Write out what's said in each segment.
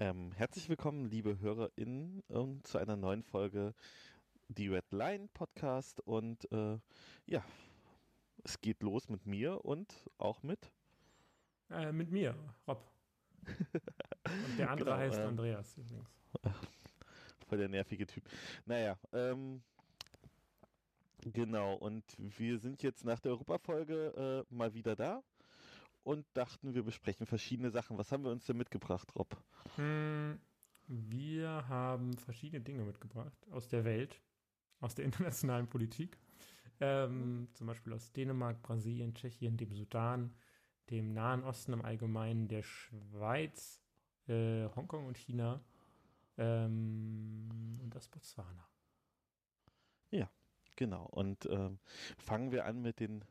Ähm, herzlich willkommen, liebe HörerInnen, ähm, zu einer neuen Folge die Red Line Podcast. Und äh, ja, es geht los mit mir und auch mit. Äh, mit mir, Rob. und der andere genau, heißt ähm, Andreas übrigens. Voll der nervige Typ. Naja, ähm, genau. Und wir sind jetzt nach der Europafolge äh, mal wieder da und dachten, wir besprechen verschiedene Sachen. Was haben wir uns denn mitgebracht, Rob? Hm, wir haben verschiedene Dinge mitgebracht aus der Welt, aus der internationalen Politik. Ähm, zum Beispiel aus Dänemark, Brasilien, Tschechien, dem Sudan, dem Nahen Osten im Allgemeinen, der Schweiz, äh, Hongkong und China ähm, und das Botswana. Ja, genau. Und ähm, fangen wir an mit den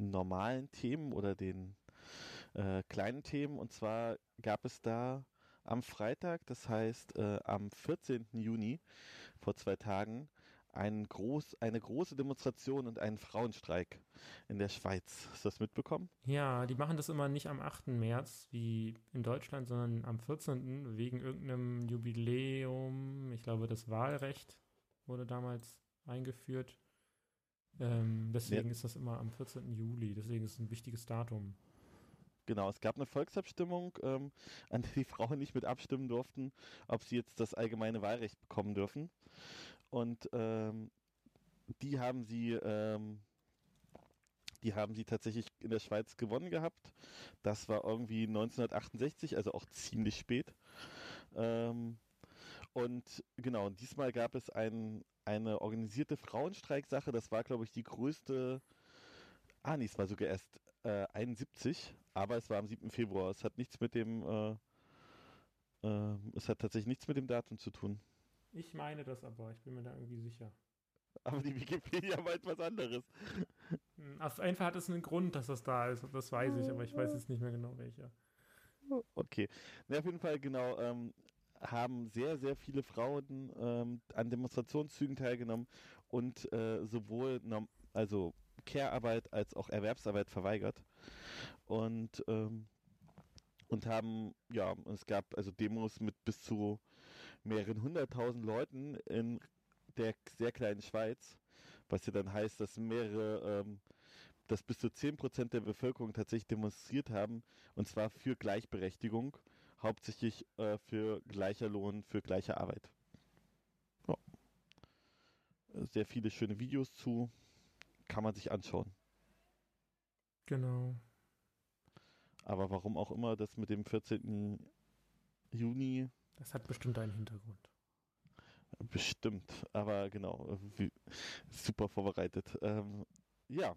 normalen Themen oder den äh, kleinen Themen. Und zwar gab es da am Freitag, das heißt äh, am 14. Juni, vor zwei Tagen, ein groß, eine große Demonstration und einen Frauenstreik in der Schweiz. Hast du das mitbekommen? Ja, die machen das immer nicht am 8. März wie in Deutschland, sondern am 14. wegen irgendeinem Jubiläum. Ich glaube, das Wahlrecht wurde damals eingeführt. Ähm, deswegen ja. ist das immer am 14. Juli, deswegen ist es ein wichtiges Datum. Genau, es gab eine Volksabstimmung, ähm, an der die Frauen nicht mit abstimmen durften, ob sie jetzt das allgemeine Wahlrecht bekommen dürfen. Und ähm, die haben sie, ähm, die haben sie tatsächlich in der Schweiz gewonnen gehabt. Das war irgendwie 1968, also auch ziemlich spät. Ähm, und genau, diesmal gab es ein, eine organisierte Frauenstreiksache. Das war, glaube ich, die größte. Ah, nee, es war sogar erst äh, 71, aber es war am 7. Februar. Es hat nichts mit dem. Äh, äh, es hat tatsächlich nichts mit dem Datum zu tun. Ich meine das aber, ich bin mir da irgendwie sicher. Aber die Wikipedia meint was anderes. Hm, auf jeden Fall hat es einen Grund, dass das da ist. Das weiß ich, aber ich weiß jetzt nicht mehr genau welcher. Okay. Na, auf jeden Fall, genau. Ähm, haben sehr, sehr viele Frauen ähm, an Demonstrationszügen teilgenommen und äh, sowohl also Care-Arbeit als auch Erwerbsarbeit verweigert. Und, ähm, und haben, ja, es gab also Demos mit bis zu mehreren hunderttausend Leuten in der sehr kleinen Schweiz, was ja dann heißt, dass mehrere, ähm, dass bis zu 10% der Bevölkerung tatsächlich demonstriert haben, und zwar für Gleichberechtigung hauptsächlich äh, für gleicher Lohn, für gleiche Arbeit. Ja. Sehr viele schöne Videos zu, kann man sich anschauen. Genau. Aber warum auch immer das mit dem 14. Juni. Das hat bestimmt einen Hintergrund. Bestimmt, aber genau, super vorbereitet. Ähm, ja,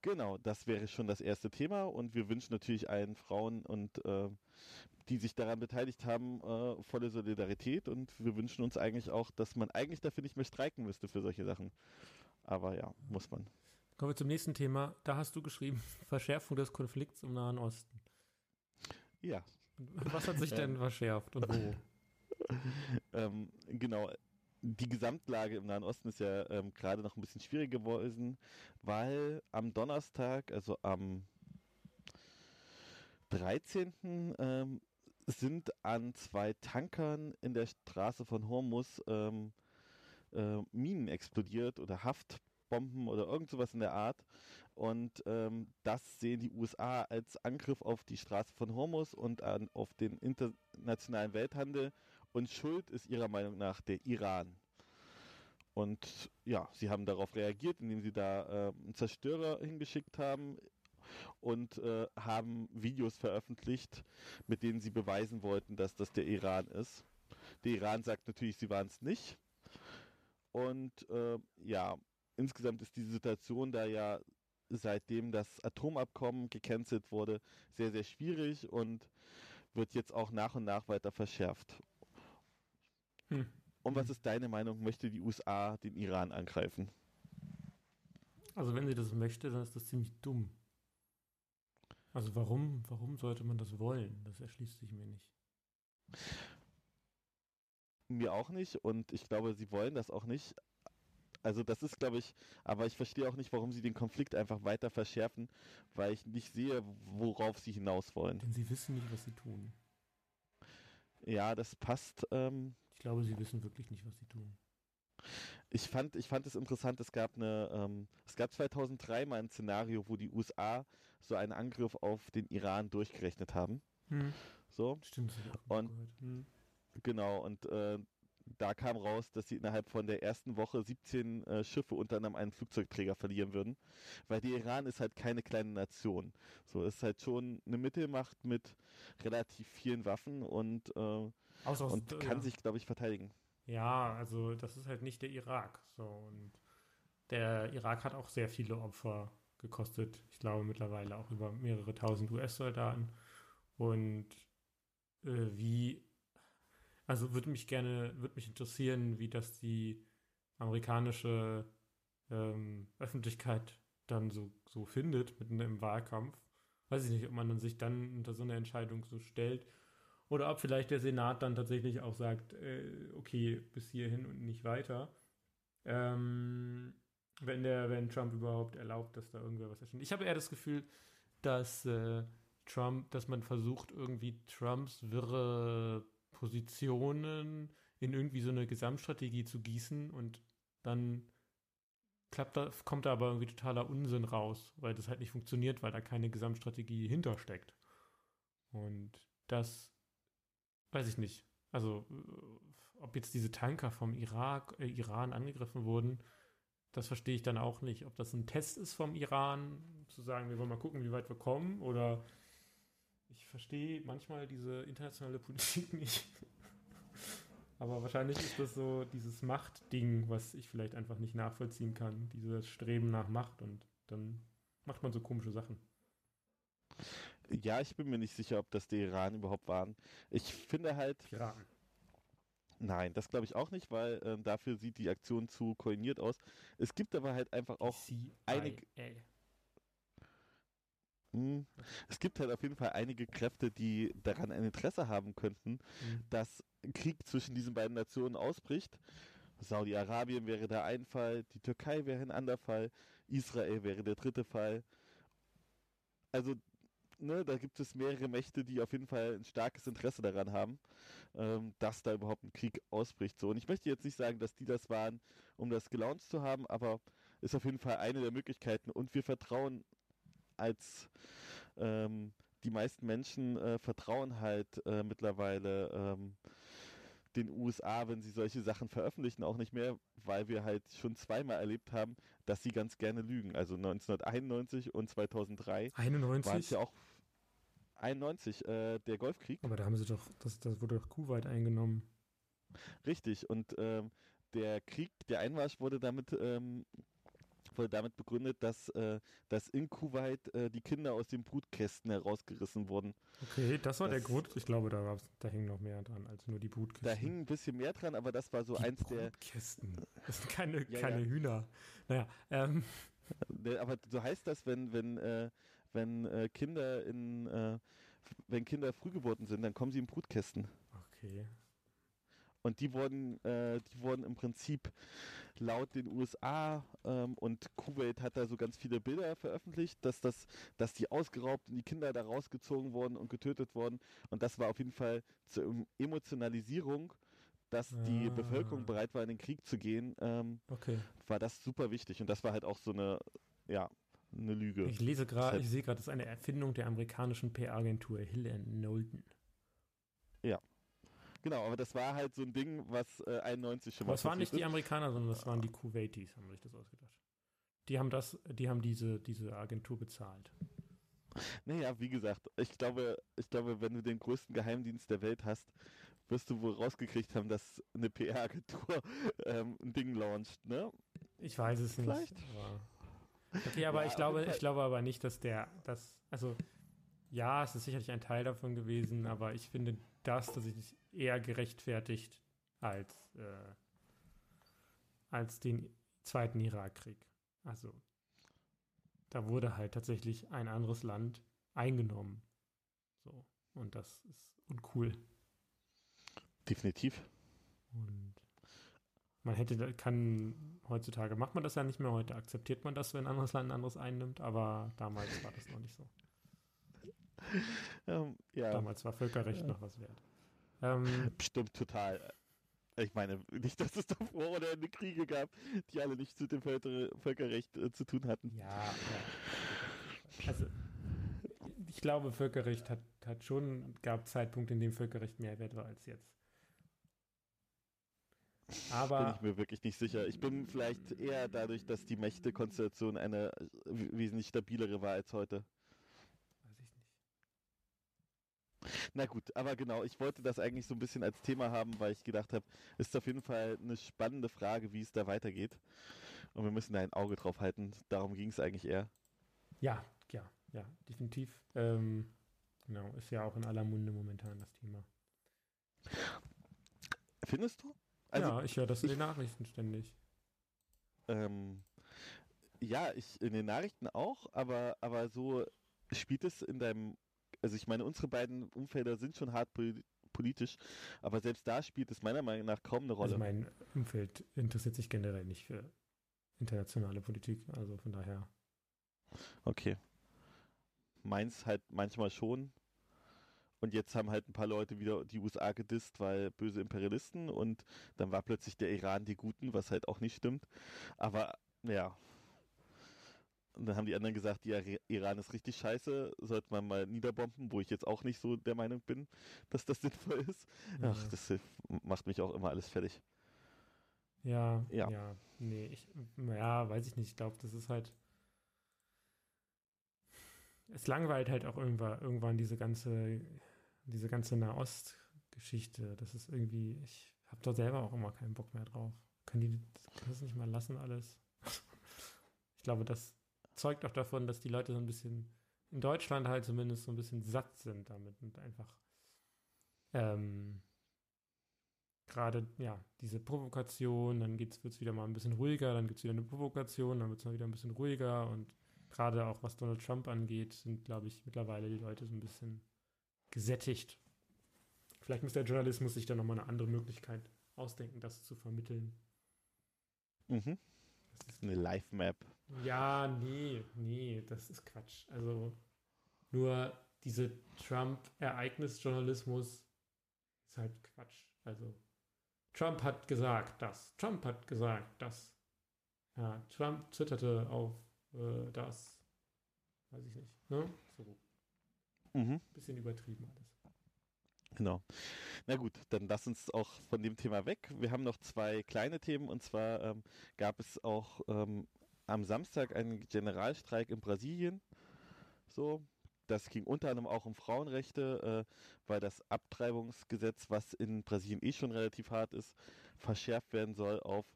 Genau, das wäre schon das erste Thema und wir wünschen natürlich allen Frauen und äh, die sich daran beteiligt haben, äh, volle Solidarität und wir wünschen uns eigentlich auch, dass man eigentlich dafür nicht mehr streiken müsste für solche Sachen. Aber ja, muss man. Kommen wir zum nächsten Thema. Da hast du geschrieben, Verschärfung des Konflikts im Nahen Osten. Ja. Was hat sich denn verschärft und wo? ähm, genau, die Gesamtlage im Nahen Osten ist ja ähm, gerade noch ein bisschen schwieriger geworden, weil am Donnerstag, also am 13. Ähm, sind an zwei Tankern in der Straße von Hormus ähm, äh, Minen explodiert oder Haftbomben oder irgend sowas in der Art. Und ähm, das sehen die USA als Angriff auf die Straße von Hormus und an, auf den internationalen Welthandel und Schuld ist ihrer Meinung nach der Iran. Und ja, sie haben darauf reagiert, indem sie da äh, einen Zerstörer hingeschickt haben und äh, haben Videos veröffentlicht, mit denen sie beweisen wollten, dass das der Iran ist. Der Iran sagt natürlich, sie waren es nicht. Und äh, ja, insgesamt ist diese Situation da ja seitdem das Atomabkommen gecancelt wurde, sehr, sehr schwierig und wird jetzt auch nach und nach weiter verschärft. Hm. Und was ist deine Meinung? Möchte die USA den Iran angreifen? Also wenn sie das möchte, dann ist das ziemlich dumm. Also warum, warum sollte man das wollen? Das erschließt sich mir nicht. Mir auch nicht und ich glaube, sie wollen das auch nicht. Also das ist, glaube ich, aber ich verstehe auch nicht, warum sie den Konflikt einfach weiter verschärfen, weil ich nicht sehe, worauf sie hinaus wollen. Denn sie wissen nicht, was sie tun. ja, das passt. Ähm, ich glaube, sie wissen wirklich nicht, was sie tun. Ich fand, ich fand es interessant, es gab eine, ähm, es gab 2003 mal ein Szenario, wo die USA so einen Angriff auf den Iran durchgerechnet haben. Hm. So. Stimmt. Und hm. Genau, und äh, da kam raus, dass sie innerhalb von der ersten Woche 17 äh, Schiffe unter anderem einen Flugzeugträger verlieren würden, weil der Iran ist halt keine kleine Nation. So ist halt schon eine Mittelmacht mit relativ vielen Waffen und, äh, Aus, und kann ja. sich, glaube ich, verteidigen. Ja, also das ist halt nicht der Irak. So und der Irak hat auch sehr viele Opfer gekostet. Ich glaube mittlerweile auch über mehrere tausend US-Soldaten. Und äh, wie also würde mich gerne, würde mich interessieren, wie das die amerikanische ähm, Öffentlichkeit dann so, so findet mitten im Wahlkampf. Weiß ich nicht, ob man dann sich dann unter so eine Entscheidung so stellt. Oder ob vielleicht der Senat dann tatsächlich auch sagt, äh, okay, bis hierhin und nicht weiter. Ähm, wenn der, wenn Trump überhaupt erlaubt, dass da irgendwer was erscheint. Ich habe eher das Gefühl, dass äh, Trump, dass man versucht, irgendwie Trumps wirre Positionen in irgendwie so eine Gesamtstrategie zu gießen und dann klappt da, kommt da aber irgendwie totaler Unsinn raus, weil das halt nicht funktioniert, weil da keine Gesamtstrategie hintersteckt. Und das weiß ich nicht. Also, ob jetzt diese Tanker vom Irak, äh, Iran angegriffen wurden, das verstehe ich dann auch nicht. Ob das ein Test ist vom Iran, zu sagen, wir wollen mal gucken, wie weit wir kommen, oder ich verstehe manchmal diese internationale Politik nicht. Aber wahrscheinlich ist das so dieses Machtding, was ich vielleicht einfach nicht nachvollziehen kann. Dieses Streben nach Macht und dann macht man so komische Sachen. Ja, ich bin mir nicht sicher, ob das die Iran überhaupt waren. Ich finde halt. Iran. Nein, das glaube ich auch nicht, weil äh, dafür sieht die Aktion zu koordiniert aus. Es gibt aber halt einfach auch einige. Hm. Es gibt halt auf jeden Fall einige Kräfte, die daran ein Interesse haben könnten, mhm. dass Krieg zwischen diesen beiden Nationen ausbricht. Saudi-Arabien wäre der ein Fall, die Türkei wäre ein anderer Fall, Israel wäre der dritte Fall. Also, ne, da gibt es mehrere Mächte, die auf jeden Fall ein starkes Interesse daran haben, ähm, dass da überhaupt ein Krieg ausbricht. So, und ich möchte jetzt nicht sagen, dass die das waren, um das gelauncht zu haben, aber ist auf jeden Fall eine der Möglichkeiten. Und wir vertrauen als ähm, die meisten Menschen äh, vertrauen halt äh, mittlerweile ähm, den USA, wenn sie solche Sachen veröffentlichen, auch nicht mehr, weil wir halt schon zweimal erlebt haben, dass sie ganz gerne lügen. Also 1991 und 2003 91 waren es ja auch 91 äh, der Golfkrieg. Aber da haben sie doch, das, das wurde doch Kuwait eingenommen. Richtig und ähm, der Krieg, der Einmarsch wurde damit ähm, wurde damit begründet, dass, äh, dass in Kuwait äh, die Kinder aus den Brutkästen herausgerissen wurden. Okay, das war das, der Grund. Ich glaube, da, da hing noch mehr dran als nur die Brutkästen. Da hing ein bisschen mehr dran, aber das war so die eins der. Brutkästen. Das sind keine, ja, keine ja. Hühner. Naja, ähm. Aber so heißt das, wenn, wenn, äh, wenn äh, Kinder in äh, wenn Kinder früh geboren sind, dann kommen sie in Brutkästen. Okay. Und die wurden, äh, die wurden im Prinzip laut den USA ähm, und Kuwait hat da so ganz viele Bilder veröffentlicht, dass das, dass die ausgeraubt und die Kinder da rausgezogen wurden und getötet wurden. Und das war auf jeden Fall zur Emotionalisierung dass ah. die Bevölkerung bereit war, in den Krieg zu gehen, ähm, okay. war das super wichtig. Und das war halt auch so eine, ja, eine Lüge. Ich lese gerade, ich sehe gerade, das ist eine Erfindung der amerikanischen PR-Agentur Hill Knowlton. Genau, aber das war halt so ein Ding, was äh, 91 schon mal. Das waren nicht ist. die Amerikaner, sondern das waren die Kuwaitis, haben sich das ausgedacht. Die haben das, die haben diese, diese Agentur bezahlt. Naja, wie gesagt, ich glaube, ich glaube, wenn du den größten Geheimdienst der Welt hast, wirst du wohl rausgekriegt haben, dass eine PR-Agentur ähm, ein Ding launcht, ne? Ich weiß es Vielleicht. nicht. Aber okay, aber ja, ich glaube, ich glaube aber nicht, dass der, das, also ja, es ist sicherlich ein Teil davon gewesen, aber ich finde das tatsächlich eher gerechtfertigt als, äh, als den zweiten Irakkrieg. Also da wurde halt tatsächlich ein anderes Land eingenommen. So. Und das ist uncool. Definitiv. Und man hätte, kann, heutzutage macht man das ja nicht mehr, heute akzeptiert man das, wenn ein anderes Land ein anderes einnimmt, aber damals war das noch nicht so. ähm, ja. Damals war Völkerrecht ja. noch was wert. Ähm, Stimmt total. Ich meine, nicht, dass es davor oder eine Kriege gab, die alle nichts mit dem Völker Völkerrecht äh, zu tun hatten. ja, ja. Also, ich glaube, Völkerrecht hat, hat schon, gab Zeitpunkte, in denen Völkerrecht mehr wert war als jetzt. Bin Aber ich mir wirklich nicht sicher. Ich bin vielleicht eher dadurch, dass die Mächtekonstellation eine äh, wesentlich stabilere war als heute. weiß ich nicht. Na gut, aber genau, ich wollte das eigentlich so ein bisschen als Thema haben, weil ich gedacht habe, es ist auf jeden Fall eine spannende Frage, wie es da weitergeht. Und wir müssen da ein Auge drauf halten. Darum ging es eigentlich eher. Ja, ja, ja, definitiv. Ähm, genau, ist ja auch in aller Munde momentan das Thema. Findest du? Also, ja, ich höre das in den Nachrichten ständig. Ähm, ja, ich in den Nachrichten auch, aber, aber so spielt es in deinem, also ich meine, unsere beiden Umfelder sind schon hart poli- politisch, aber selbst da spielt es meiner Meinung nach kaum eine Rolle. Also mein Umfeld interessiert sich generell nicht für internationale Politik, also von daher. Okay. Meins halt manchmal schon. Und jetzt haben halt ein paar Leute wieder die USA gedisst, weil böse Imperialisten und dann war plötzlich der Iran die Guten, was halt auch nicht stimmt. Aber ja. Und dann haben die anderen gesagt, ja, Iran ist richtig scheiße, sollte man mal niederbomben, wo ich jetzt auch nicht so der Meinung bin, dass das sinnvoll ist. Ach, ja. das äh, macht mich auch immer alles fertig. Ja, Ja. ja, nee, ich, ja, weiß ich nicht. Ich glaube, das ist halt. Es langweilt halt auch irgendwann, irgendwann diese ganze, diese ganze Nahost-Geschichte. Das ist irgendwie, ich habe da selber auch immer keinen Bock mehr drauf. Können die das nicht mal lassen, alles? Ich glaube, das zeugt auch davon, dass die Leute so ein bisschen, in Deutschland halt zumindest so ein bisschen satt sind damit und einfach ähm, gerade, ja, diese Provokation, dann wird es wieder mal ein bisschen ruhiger, dann gibt es wieder eine Provokation, dann wird es mal wieder ein bisschen ruhiger und gerade auch was Donald Trump angeht, sind, glaube ich, mittlerweile die Leute so ein bisschen gesättigt. Vielleicht muss der Journalismus sich da nochmal eine andere Möglichkeit ausdenken, das zu vermitteln. Mhm. Das ist, Eine Live-Map. ja, nee, nee, das ist Quatsch. Also nur diese Trump-Ereignisjournalismus ist halt Quatsch. Also Trump hat gesagt das. Trump hat gesagt das. Ja, Trump twitterte auf äh, das. Weiß ich nicht. Ne? So, Mhm. bisschen übertrieben alles. Genau. Na gut, dann lass uns auch von dem Thema weg. Wir haben noch zwei kleine Themen und zwar ähm, gab es auch ähm, am Samstag einen Generalstreik in Brasilien. So, das ging unter anderem auch um Frauenrechte, äh, weil das Abtreibungsgesetz, was in Brasilien eh schon relativ hart ist, verschärft werden soll auf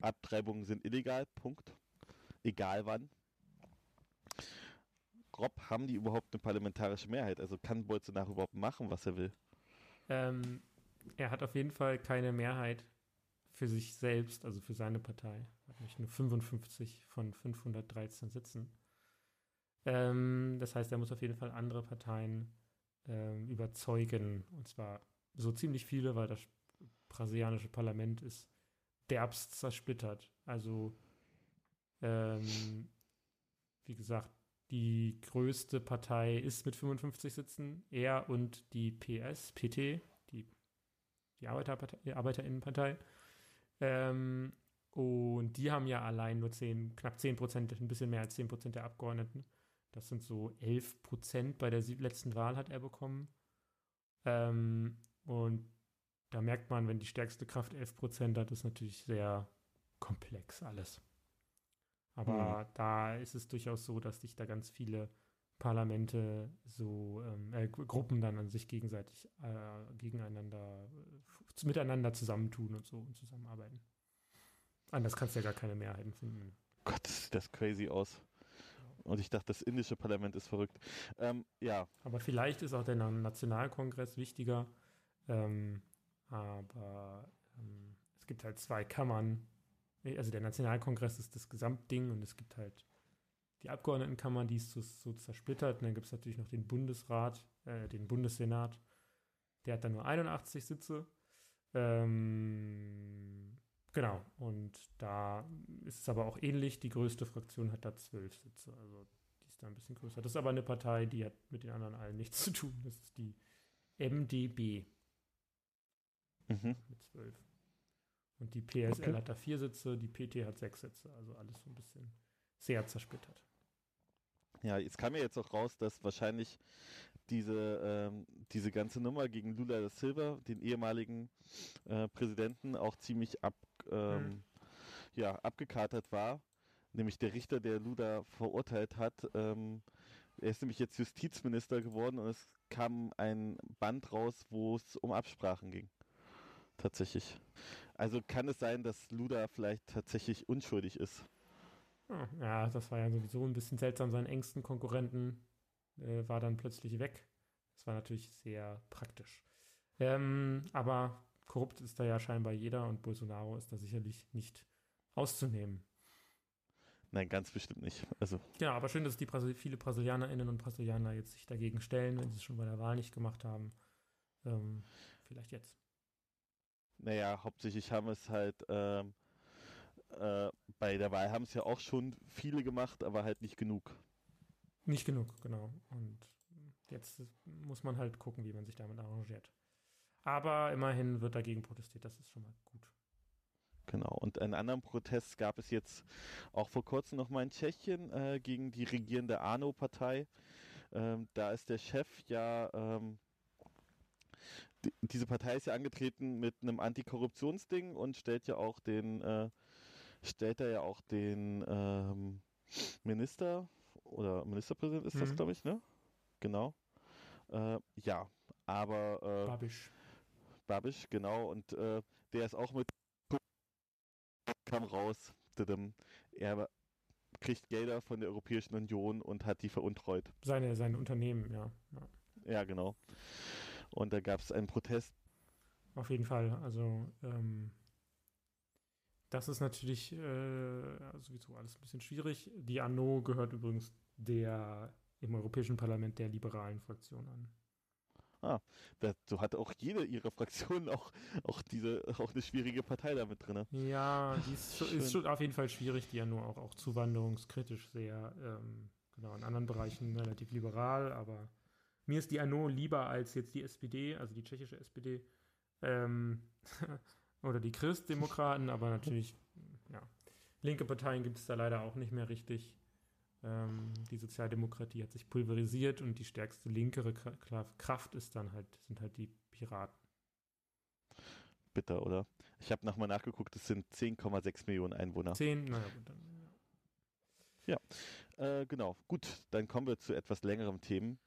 Abtreibungen sind illegal. Punkt. Egal wann. Rob, haben die überhaupt eine parlamentarische Mehrheit? Also kann Bolsonaro überhaupt machen, was er will? Ähm, er hat auf jeden Fall keine Mehrheit für sich selbst, also für seine Partei. Er hat nämlich nur 55 von 513 Sitzen. Ähm, das heißt, er muss auf jeden Fall andere Parteien ähm, überzeugen. Und zwar so ziemlich viele, weil das brasilianische Parlament ist derbst zersplittert. Also, ähm, wie gesagt, die größte Partei ist mit 55 Sitzen. Er und die PS, PT, die, die Arbeiterpartei, Arbeiterinnenpartei. Ähm, und die haben ja allein nur 10, knapp 10 Prozent, ein bisschen mehr als 10 Prozent der Abgeordneten. Das sind so 11 Prozent bei der letzten Wahl hat er bekommen. Ähm, und da merkt man, wenn die stärkste Kraft 11 Prozent hat, ist natürlich sehr komplex alles. Aber da ist es durchaus so, dass sich da ganz viele Parlamente so ähm, äh, Gru- Gruppen dann an sich gegenseitig äh, gegeneinander äh, miteinander zusammentun und so und zusammenarbeiten. Anders kannst du ja gar keine Mehrheiten finden. Gott, sieht das crazy aus. Und ich dachte, das indische Parlament ist verrückt. Ähm, ja, Aber vielleicht ist auch der Na- Nationalkongress wichtiger. Ähm, aber ähm, es gibt halt zwei Kammern. Also der Nationalkongress ist das Gesamtding und es gibt halt die Abgeordnetenkammer, die ist so, so zersplittert. Und dann gibt es natürlich noch den Bundesrat, äh, den Bundessenat. Der hat dann nur 81 Sitze. Ähm, genau. Und da ist es aber auch ähnlich. Die größte Fraktion hat da zwölf Sitze. Also die ist da ein bisschen größer. Das ist aber eine Partei, die hat mit den anderen allen nichts zu tun. Das ist die MDB. mhm. mit zwölf. Und die PSL Okay. hat da vier Sitze, die PT hat sechs Sitze. Also alles so ein bisschen sehr zersplittert. Ja, jetzt kam ja jetzt auch raus, dass wahrscheinlich diese, ähm, diese ganze Nummer gegen Lula da Silva, den ehemaligen äh, Präsidenten, auch ziemlich ab, ähm, Mhm. ja, abgekatert war. Nämlich der Richter, der Lula verurteilt hat, ähm, er ist nämlich jetzt Justizminister geworden und es kam ein Band raus, wo es um Absprachen ging. Tatsächlich. Also kann es sein, dass Lula vielleicht tatsächlich unschuldig ist. Ah, Ja, das war ja sowieso ein bisschen seltsam. Seinen engsten Konkurrenten äh, war dann plötzlich weg. Das war natürlich sehr praktisch. Ähm, aber korrupt ist da ja scheinbar jeder und Bolsonaro ist da sicherlich nicht auszunehmen. Nein, ganz bestimmt nicht. Also Ja, aber schön, dass die Brasil viele Brasilianerinnen und Brasilianer jetzt sich dagegen stellen, wenn sie es schon bei der Wahl nicht gemacht haben. Ähm, vielleicht jetzt. Naja, hauptsächlich haben es halt ähm, äh, bei der Wahl haben es ja auch schon viele gemacht, aber halt nicht genug. Nicht genug, genau. Und jetzt muss man halt gucken, wie man sich damit arrangiert. Aber immerhin wird dagegen protestiert, das ist schon mal gut. Genau. Und einen anderen Protest gab es jetzt auch vor kurzem noch mal in Tschechien äh, gegen die regierende ANO-Partei. Ähm, da ist der Chef ja, ähm, diese Partei ist ja angetreten mit einem Antikorruptionsding und stellt ja auch den, äh, stellt da ja auch den ähm, Minister oder Ministerpräsident ist das, Mhm. glaube ich, ne? Genau. Äh, ja, aber äh, Babisch. Babisch, genau, und äh, der ist auch mit kam raus, er kriegt Gelder von der Europäischen Union und hat die veruntreut. Seine, seine Unternehmen, ja. ja. Ja, genau. Und da gab es einen Protest. Auf jeden Fall. Also, ähm, das ist natürlich äh, sowieso alles ein bisschen schwierig. Die ANO gehört übrigens der im Europäischen Parlament der liberalen Fraktion an. Da, so hat auch jede ihrer Fraktionen auch, auch diese, auch eine schwierige Partei damit drin. Ja, die ist, schon- ist schon auf jeden Fall schwierig, die ja nur auch, auch zuwanderungskritisch sehr, ähm, genau, in anderen Bereichen relativ liberal, aber mir ist die ANO lieber als jetzt die SPD, also die tschechische SPD, ähm, oder die Christdemokraten, aber natürlich, ja, linke Parteien gibt es da leider auch nicht mehr richtig. Ähm, die Sozialdemokratie hat sich pulverisiert und die stärkste linkere Kra- Kra- Kraft ist dann halt, sind halt die Piraten. Bitter, oder? Ich habe nochmal nachgeguckt, es sind 10,6 Millionen Einwohner. Zehn, naja, gut, dann, ja. Äh, genau, gut, dann kommen wir zu etwas längeren Themen,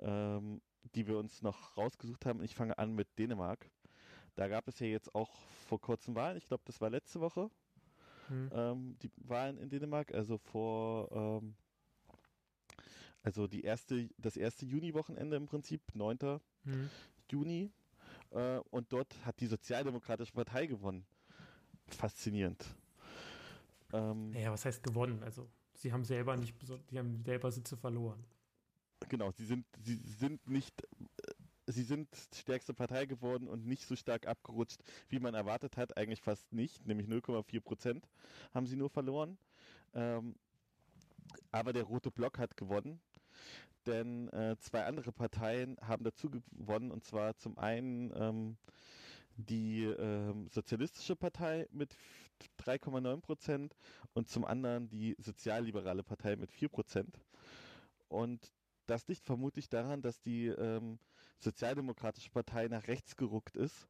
ähm, die wir uns noch rausgesucht haben. Ich fange an mit Dänemark. Da gab es ja jetzt auch vor kurzem Wahlen. Ich glaube, das war letzte Woche. Hm. ähm, die Wahlen in Dänemark, also vor ähm, also die erste, das erste Juni-Wochenende im Prinzip, 9. Hm. Juni. Äh, und dort hat die Sozialdemokratische Partei gewonnen. Faszinierend. Ähm, Naja, was heißt gewonnen? Also, sie haben selber nicht, die haben selber Sitze verloren. Genau, sie sind, sie sind nicht, äh, sie sind stärkste Partei geworden und nicht so stark abgerutscht, wie man erwartet hat. Eigentlich fast nicht, nämlich 0,4 Prozent haben sie nur verloren. Ähm, aber der Rote Block hat gewonnen, denn äh, zwei andere Parteien haben dazu gewonnen, und zwar zum einen ähm, die ähm, Sozialistische Partei mit 3,9 Prozent und zum anderen die Sozialliberale Partei mit 4 Prozent. Und das liegt vermutlich daran, dass die ähm, Sozialdemokratische Partei nach rechts gerückt ist,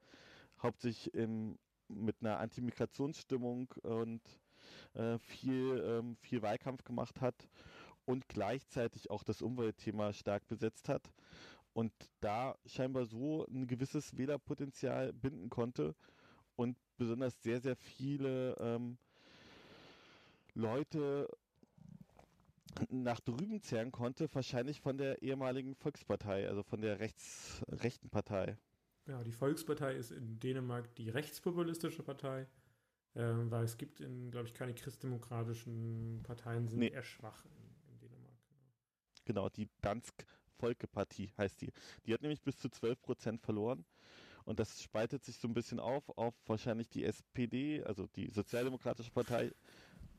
hauptsächlich im, mit einer Antimigrationsstimmung und äh, viel, ähm, viel Wahlkampf gemacht hat und gleichzeitig auch das Umweltthema stark besetzt hat und da scheinbar so ein gewisses Wählerpotenzial binden konnte und besonders sehr, sehr viele ähm, Leute nach drüben zerren konnte, wahrscheinlich von der ehemaligen Volkspartei, also von der rechts, rechten Partei. Ja, die Volkspartei ist in Dänemark die rechtspopulistische Partei, ähm, weil es gibt glaube ich, keine christdemokratischen Parteien, sind Nee. eher schwach in, in Dänemark. Genau, die Dansk Folkepartie heißt die. Die hat nämlich bis zu 12 Prozent verloren. Und das spaltet sich so ein bisschen auf, auf wahrscheinlich die SPD, also die Sozialdemokratische Partei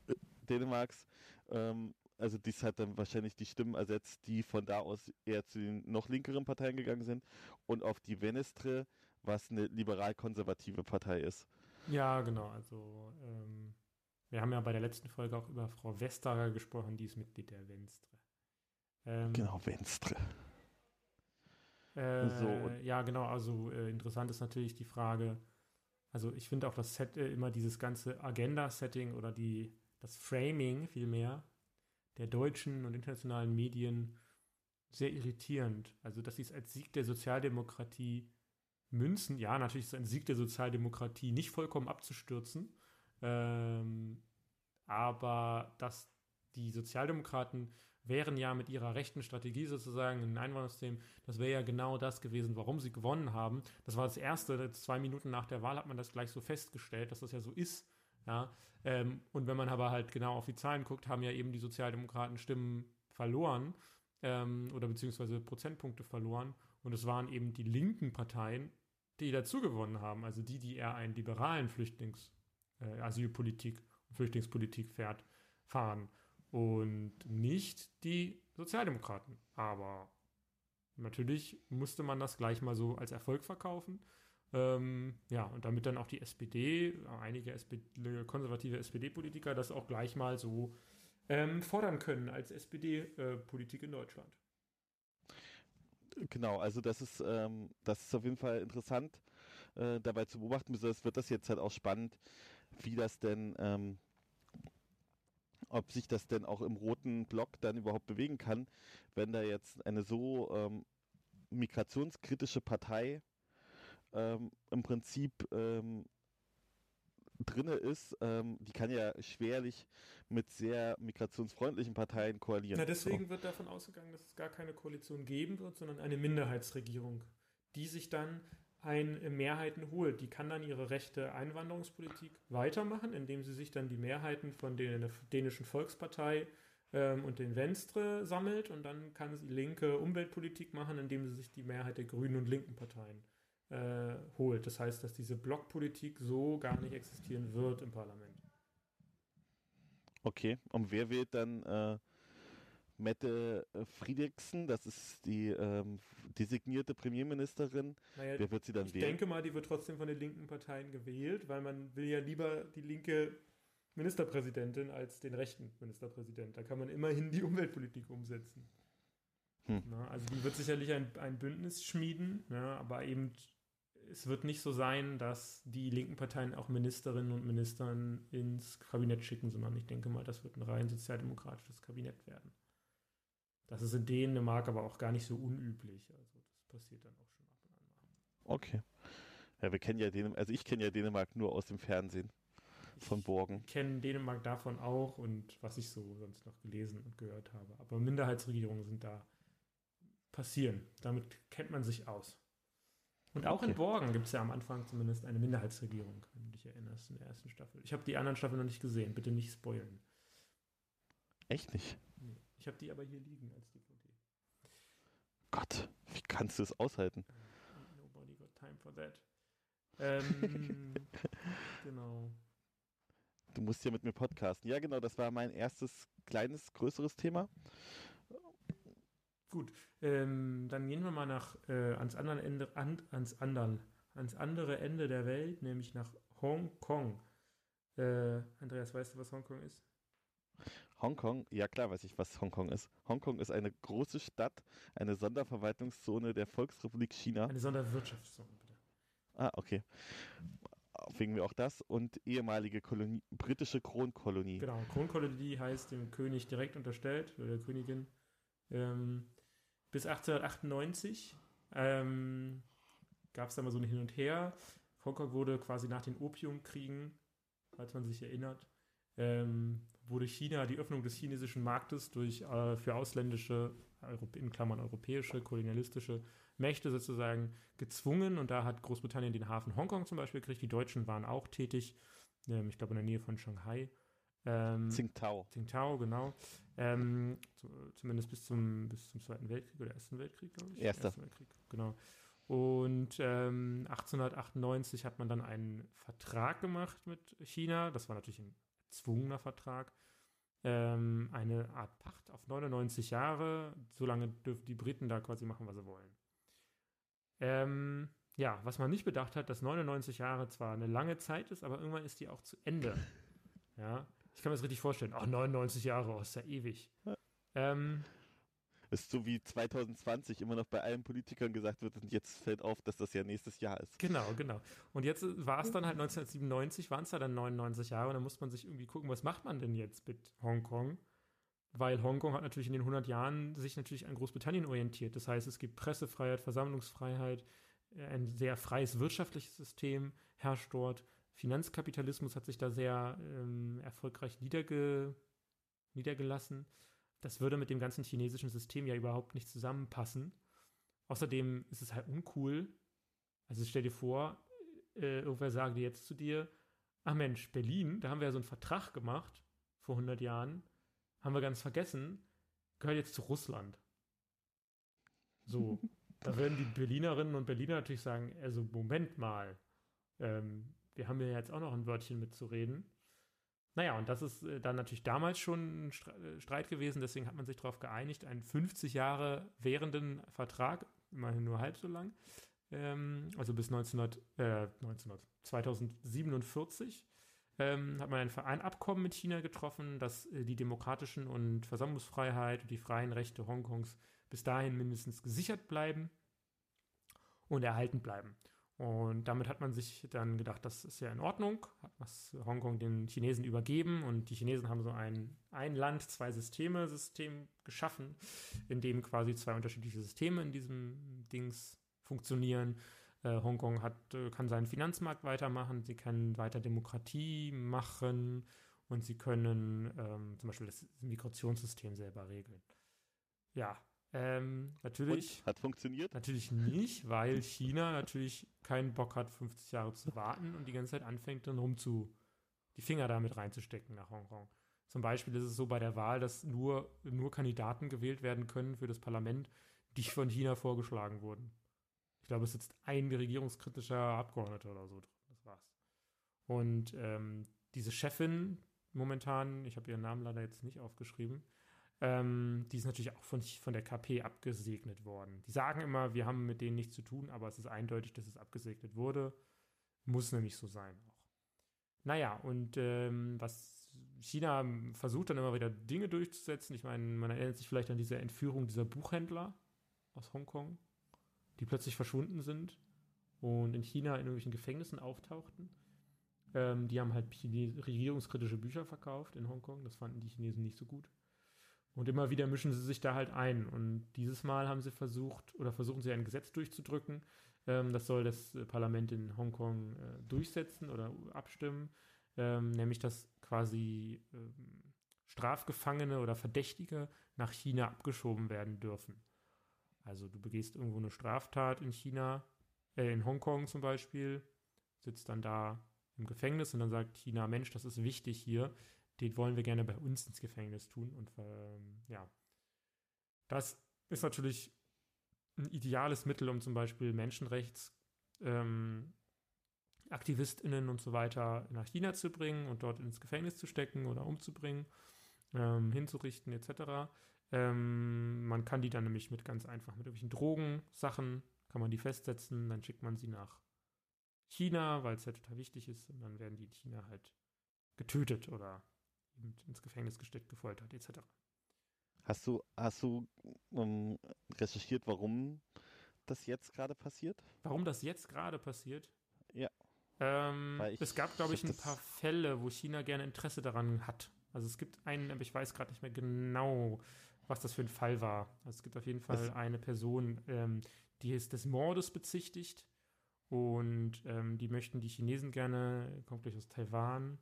äh, Dänemarks. Ähm, also dies hat dann wahrscheinlich die Stimmen ersetzt, die von da aus eher zu den noch linkeren Parteien gegangen sind. Und auf die Venestre, was eine liberal-konservative Partei ist. Ja, genau. Also ähm, wir haben ja bei der letzten Folge auch über Frau Vestager gesprochen, die ist Mitglied der Venstre. Ähm, genau, Venstre. Äh, so. Ja, genau. Also äh, interessant ist natürlich die Frage, also ich finde auch das Set äh, immer dieses ganze Agenda-Setting oder die, das Framing vielmehr der deutschen und internationalen Medien sehr irritierend. Also, dass sie es als Sieg der Sozialdemokratie münzen. Ja, natürlich ist es ein Sieg der Sozialdemokratie, nicht vollkommen abzustürzen. Ähm, aber dass die Sozialdemokraten wären ja mit ihrer rechten Strategie sozusagen ein Einwanderungssystem, das wäre ja genau das gewesen, warum sie gewonnen haben. Das war das Erste, zwei Minuten nach der Wahl hat man das gleich so festgestellt, dass das ja so ist. Ja, ähm, und wenn man aber halt genau auf die Zahlen guckt, haben ja eben die Sozialdemokraten Stimmen verloren ähm, oder beziehungsweise Prozentpunkte verloren. Und es waren eben die linken Parteien, die dazu gewonnen haben, also die, die eher einen liberalen Flüchtlings, äh, Asylpolitik und Flüchtlingspolitik fährt, fahren und nicht die Sozialdemokraten. Aber natürlich musste man das gleich mal so als Erfolg verkaufen. Ähm, ja, und damit dann auch die SPD, einige SPD, konservative SPD-Politiker das auch gleich mal so ähm, fordern können als SPD-Politik in Deutschland. Genau, also das ist, ähm, das ist auf jeden Fall interessant äh, dabei zu beobachten. Besonders wird das jetzt halt auch spannend, wie das denn, ähm, ob sich das denn auch im roten Block dann überhaupt bewegen kann, wenn da jetzt eine so ähm, migrationskritische Partei ähm, im Prinzip ähm, drinne ist, ähm, die kann ja schwerlich mit sehr migrationsfreundlichen Parteien koalieren. Na, deswegen so. wird davon ausgegangen, dass es gar keine Koalition geben wird, sondern eine Minderheitsregierung, die sich dann ein äh, Mehrheiten holt. Die kann dann ihre rechte Einwanderungspolitik weitermachen, indem sie sich dann die Mehrheiten von der dänischen Volkspartei ähm, und den Venstre sammelt und dann kann sie linke Umweltpolitik machen, indem sie sich die Mehrheit der grünen und linken Parteien äh, holt. Das heißt, dass diese Blockpolitik so gar nicht existieren wird im Parlament. Okay, und wer wählt dann äh, Mette äh, Friedrichsen? Das ist die ähm, designierte Premierministerin. Naja, wer wird sie dann ich wählen? Ich denke mal, die wird trotzdem von den linken Parteien gewählt, weil man will ja lieber die linke Ministerpräsidentin als den rechten Ministerpräsident. Da kann man immerhin die Umweltpolitik umsetzen. Hm. Na, also die wird sicherlich ein, ein Bündnis schmieden, ja, aber eben es wird nicht so sein, dass die linken Parteien auch Ministerinnen und Ministern ins Kabinett schicken, sondern ich denke mal, das wird ein rein sozialdemokratisches Kabinett werden. Das ist in Dänemark aber auch gar nicht so unüblich. Also das passiert dann auch schon ab und an mal. Okay. Ja, wir kennen ja Dänemark, also ich kenne ja Dänemark nur aus dem Fernsehen von Borgen. Ich kenne Dänemark davon auch und was ich so sonst noch gelesen und gehört habe. Aber Minderheitsregierungen sind da passieren. Damit kennt man sich aus. Und auch okay. in Borgen gibt es ja am Anfang zumindest eine Minderheitsregierung, wenn du dich erinnerst, in der ersten Staffel. Ich habe die anderen Staffeln noch nicht gesehen, bitte nicht spoilen. Echt nicht? Nee. Ich habe die aber hier liegen als DVD. Gott, wie kannst du es aushalten? Nobody got time for that. Ähm, genau. Du musst ja mit mir podcasten. Ja, genau, das war mein erstes kleines, größeres Thema. Gut, ähm, dann gehen wir mal nach äh, ans anderen Ende, an, ans anderen, ans andere Ende der Welt, nämlich nach Hongkong. Äh, Andreas, weißt du, was Hongkong ist? Hongkong, ja klar weiß ich, was Hongkong ist. Hongkong ist eine große Stadt, eine Sonderverwaltungszone der Volksrepublik China. Eine Sonderwirtschaftszone, bitte. Ah, okay. Wegen wir auch das und ehemalige Kolonie, britische Kronkolonie. Genau, Kronkolonie heißt dem König direkt unterstellt, oder der Königin. Ähm, bis 1898 ähm, gab es da mal so ein Hin und Her. Hongkong wurde quasi nach den Opiumkriegen, falls man sich erinnert, ähm, wurde China die Öffnung des chinesischen Marktes durch äh, für ausländische, in Klammern europäische, kolonialistische Mächte sozusagen gezwungen. Und da hat Großbritannien den Hafen Hongkong zum Beispiel gekriegt. Die Deutschen waren auch tätig, ähm, ich glaube in der Nähe von Shanghai. Ähm, Tsingtao. Tsingtao, genau. Ähm, zu, zumindest bis zum, bis zum Zweiten Weltkrieg oder Ersten Weltkrieg, glaube ich. Erster. Ersten Weltkrieg, genau. Und ähm, 1898 hat man dann einen Vertrag gemacht mit China. Das war natürlich ein erzwungener Vertrag. Ähm, eine Art Pacht auf 99 Jahre. Solange dürfen die Briten da quasi machen, was sie wollen. Ähm, ja, was man nicht bedacht hat, dass 99 Jahre zwar eine lange Zeit ist, aber irgendwann ist die auch zu Ende. Ja, ich kann mir das richtig vorstellen. Ach, 99 Jahre, oh, ist ja ewig. Ähm, ist so wie 2020 immer noch bei allen Politikern gesagt wird und jetzt fällt auf, dass das ja nächstes Jahr ist. Genau, genau. Und jetzt war es dann halt 1997, waren es ja dann 99 Jahre und dann muss man sich irgendwie gucken, was macht man denn jetzt mit Hongkong? Weil Hongkong hat natürlich in den 100 Jahren sich natürlich an Großbritannien orientiert. Das heißt, es gibt Pressefreiheit, Versammlungsfreiheit, ein sehr freies wirtschaftliches System herrscht dort. Finanzkapitalismus hat sich da sehr ähm, erfolgreich niederge niedergelassen. Das würde mit dem ganzen chinesischen System ja überhaupt nicht zusammenpassen. Außerdem ist es halt uncool. Also stell dir vor, äh, irgendwer sagt jetzt zu dir, ach Mensch, Berlin, da haben wir ja so einen Vertrag gemacht vor 100 Jahren, haben wir ganz vergessen, gehört jetzt zu Russland. So, da würden die Berlinerinnen und Berliner natürlich sagen, also Moment mal, ähm, wir haben ja jetzt auch noch ein Wörtchen mitzureden. Naja, und das ist äh, dann natürlich damals schon ein äh, Streit gewesen, deswegen hat man sich darauf geeinigt, einen 50 Jahre währenden Vertrag, immerhin nur halb so lang, ähm, also bis 1900, äh, 1900 2047, ähm, hat man ein, ein Abkommen mit China getroffen, dass äh, die demokratischen und Versammlungsfreiheit und die freien Rechte Hongkongs bis dahin mindestens gesichert bleiben und erhalten bleiben. Und damit hat man sich dann gedacht, das ist ja in Ordnung, hat was Hongkong den Chinesen übergeben und die Chinesen haben so ein ein Land, zwei Systeme System geschaffen, in dem quasi zwei unterschiedliche Systeme in diesem Dings funktionieren. Äh, Hongkong hat, äh, kann seinen Finanzmarkt weitermachen, sie können weiter Demokratie machen und sie können ähm, zum Beispiel das Migrationssystem selber regeln. Ja, ähm, natürlich. Und? Hat funktioniert? Natürlich nicht, weil China natürlich keinen Bock hat, 50 Jahre zu warten und die ganze Zeit anfängt, dann rumzu die Finger damit reinzustecken nach Hongkong. Zum Beispiel ist es so bei der Wahl, dass nur, nur Kandidaten gewählt werden können für das Parlament, die von China vorgeschlagen wurden. Ich glaube, es sitzt ein regierungskritischer Abgeordneter oder so drin. Das war's. Und ähm, diese Chefin momentan, ich habe ihren Namen leider jetzt nicht aufgeschrieben, ähm, die ist natürlich auch von, von der KP abgesegnet worden. Die sagen immer, wir haben mit denen nichts zu tun, aber es ist eindeutig, dass es abgesegnet wurde. Muss nämlich so sein auch. Naja, und ähm, was China versucht dann immer wieder Dinge durchzusetzen. Ich meine, man erinnert sich vielleicht an diese Entführung dieser Buchhändler aus Hongkong, die plötzlich verschwunden sind und in China in irgendwelchen Gefängnissen auftauchten. Ähm, die haben halt regierungskritische Bücher verkauft in Hongkong. Das fanden die Chinesen nicht so gut. Und immer wieder mischen sie sich da halt ein. Und dieses Mal haben sie versucht oder versuchen sie ein Gesetz durchzudrücken. Ähm, das soll das Parlament in Hongkong äh, durchsetzen oder abstimmen. Ähm, nämlich, dass quasi ähm, Strafgefangene oder Verdächtige nach China abgeschoben werden dürfen. Also du begehst irgendwo eine Straftat in China, äh, in Hongkong zum Beispiel, sitzt dann da im Gefängnis und dann sagt China, Mensch, das ist wichtig hier, den wollen wir gerne bei uns ins Gefängnis tun. Und ähm, ja, das ist natürlich ein ideales Mittel, um zum Beispiel Menschenrechtsaktivistinnen ähm, und so weiter nach China zu bringen und dort ins Gefängnis zu stecken oder umzubringen, ähm, hinzurichten etc. Ähm, man kann die dann nämlich mit ganz einfach mit irgendwelchen Drogensachen kann man die festsetzen, dann schickt man sie nach China, weil es ja total wichtig ist und dann werden die in China halt getötet oder ins Gefängnis gesteckt, gefoltert etc. Hast du, hast du ähm, recherchiert, warum das jetzt gerade passiert? Warum das jetzt gerade passiert? Ja. Ähm, es gab, glaube ich, ein paar Fälle, wo China gerne Interesse daran hat. Also es gibt einen, aber ich weiß gerade nicht mehr genau, was das für ein Fall war. Also es gibt auf jeden Fall eine Person, ähm, die ist des Mordes bezichtigt und ähm, die möchten die Chinesen gerne, kommt gleich aus Taiwan,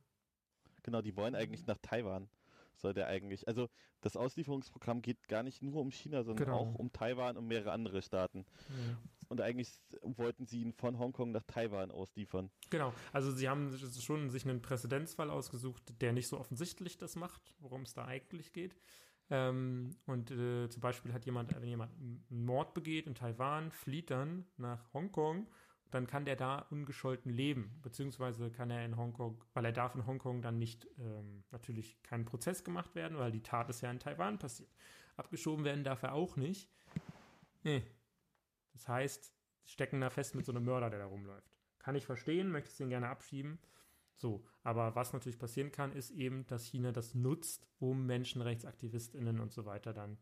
Genau, die wollen eigentlich nach Taiwan. Soll der eigentlich. Also das Auslieferungsprogramm geht gar nicht nur um China, sondern genau. auch um Taiwan und mehrere andere Staaten. Ja. Und eigentlich wollten sie ihn von Hongkong nach Taiwan ausliefern. Genau, also sie haben schon sich einen Präzedenzfall ausgesucht, der nicht so offensichtlich das macht, worum es da eigentlich geht. Ähm, und äh, zum Beispiel hat jemand, wenn jemand einen Mord begeht in Taiwan, flieht dann nach Hongkong dann kann der da ungescholten leben, beziehungsweise kann er in Hongkong, weil er darf in Hongkong dann nicht ähm, natürlich kein Prozess gemacht werden, weil die Tat ist ja in Taiwan passiert. Abgeschoben werden darf er auch nicht. Nee. Das heißt, stecken da fest mit so einem Mörder, der da rumläuft. Kann ich verstehen, möchte ich den gerne abschieben. So, aber was natürlich passieren kann, ist eben, dass China das nutzt, um MenschenrechtsaktivistInnen und so weiter dann,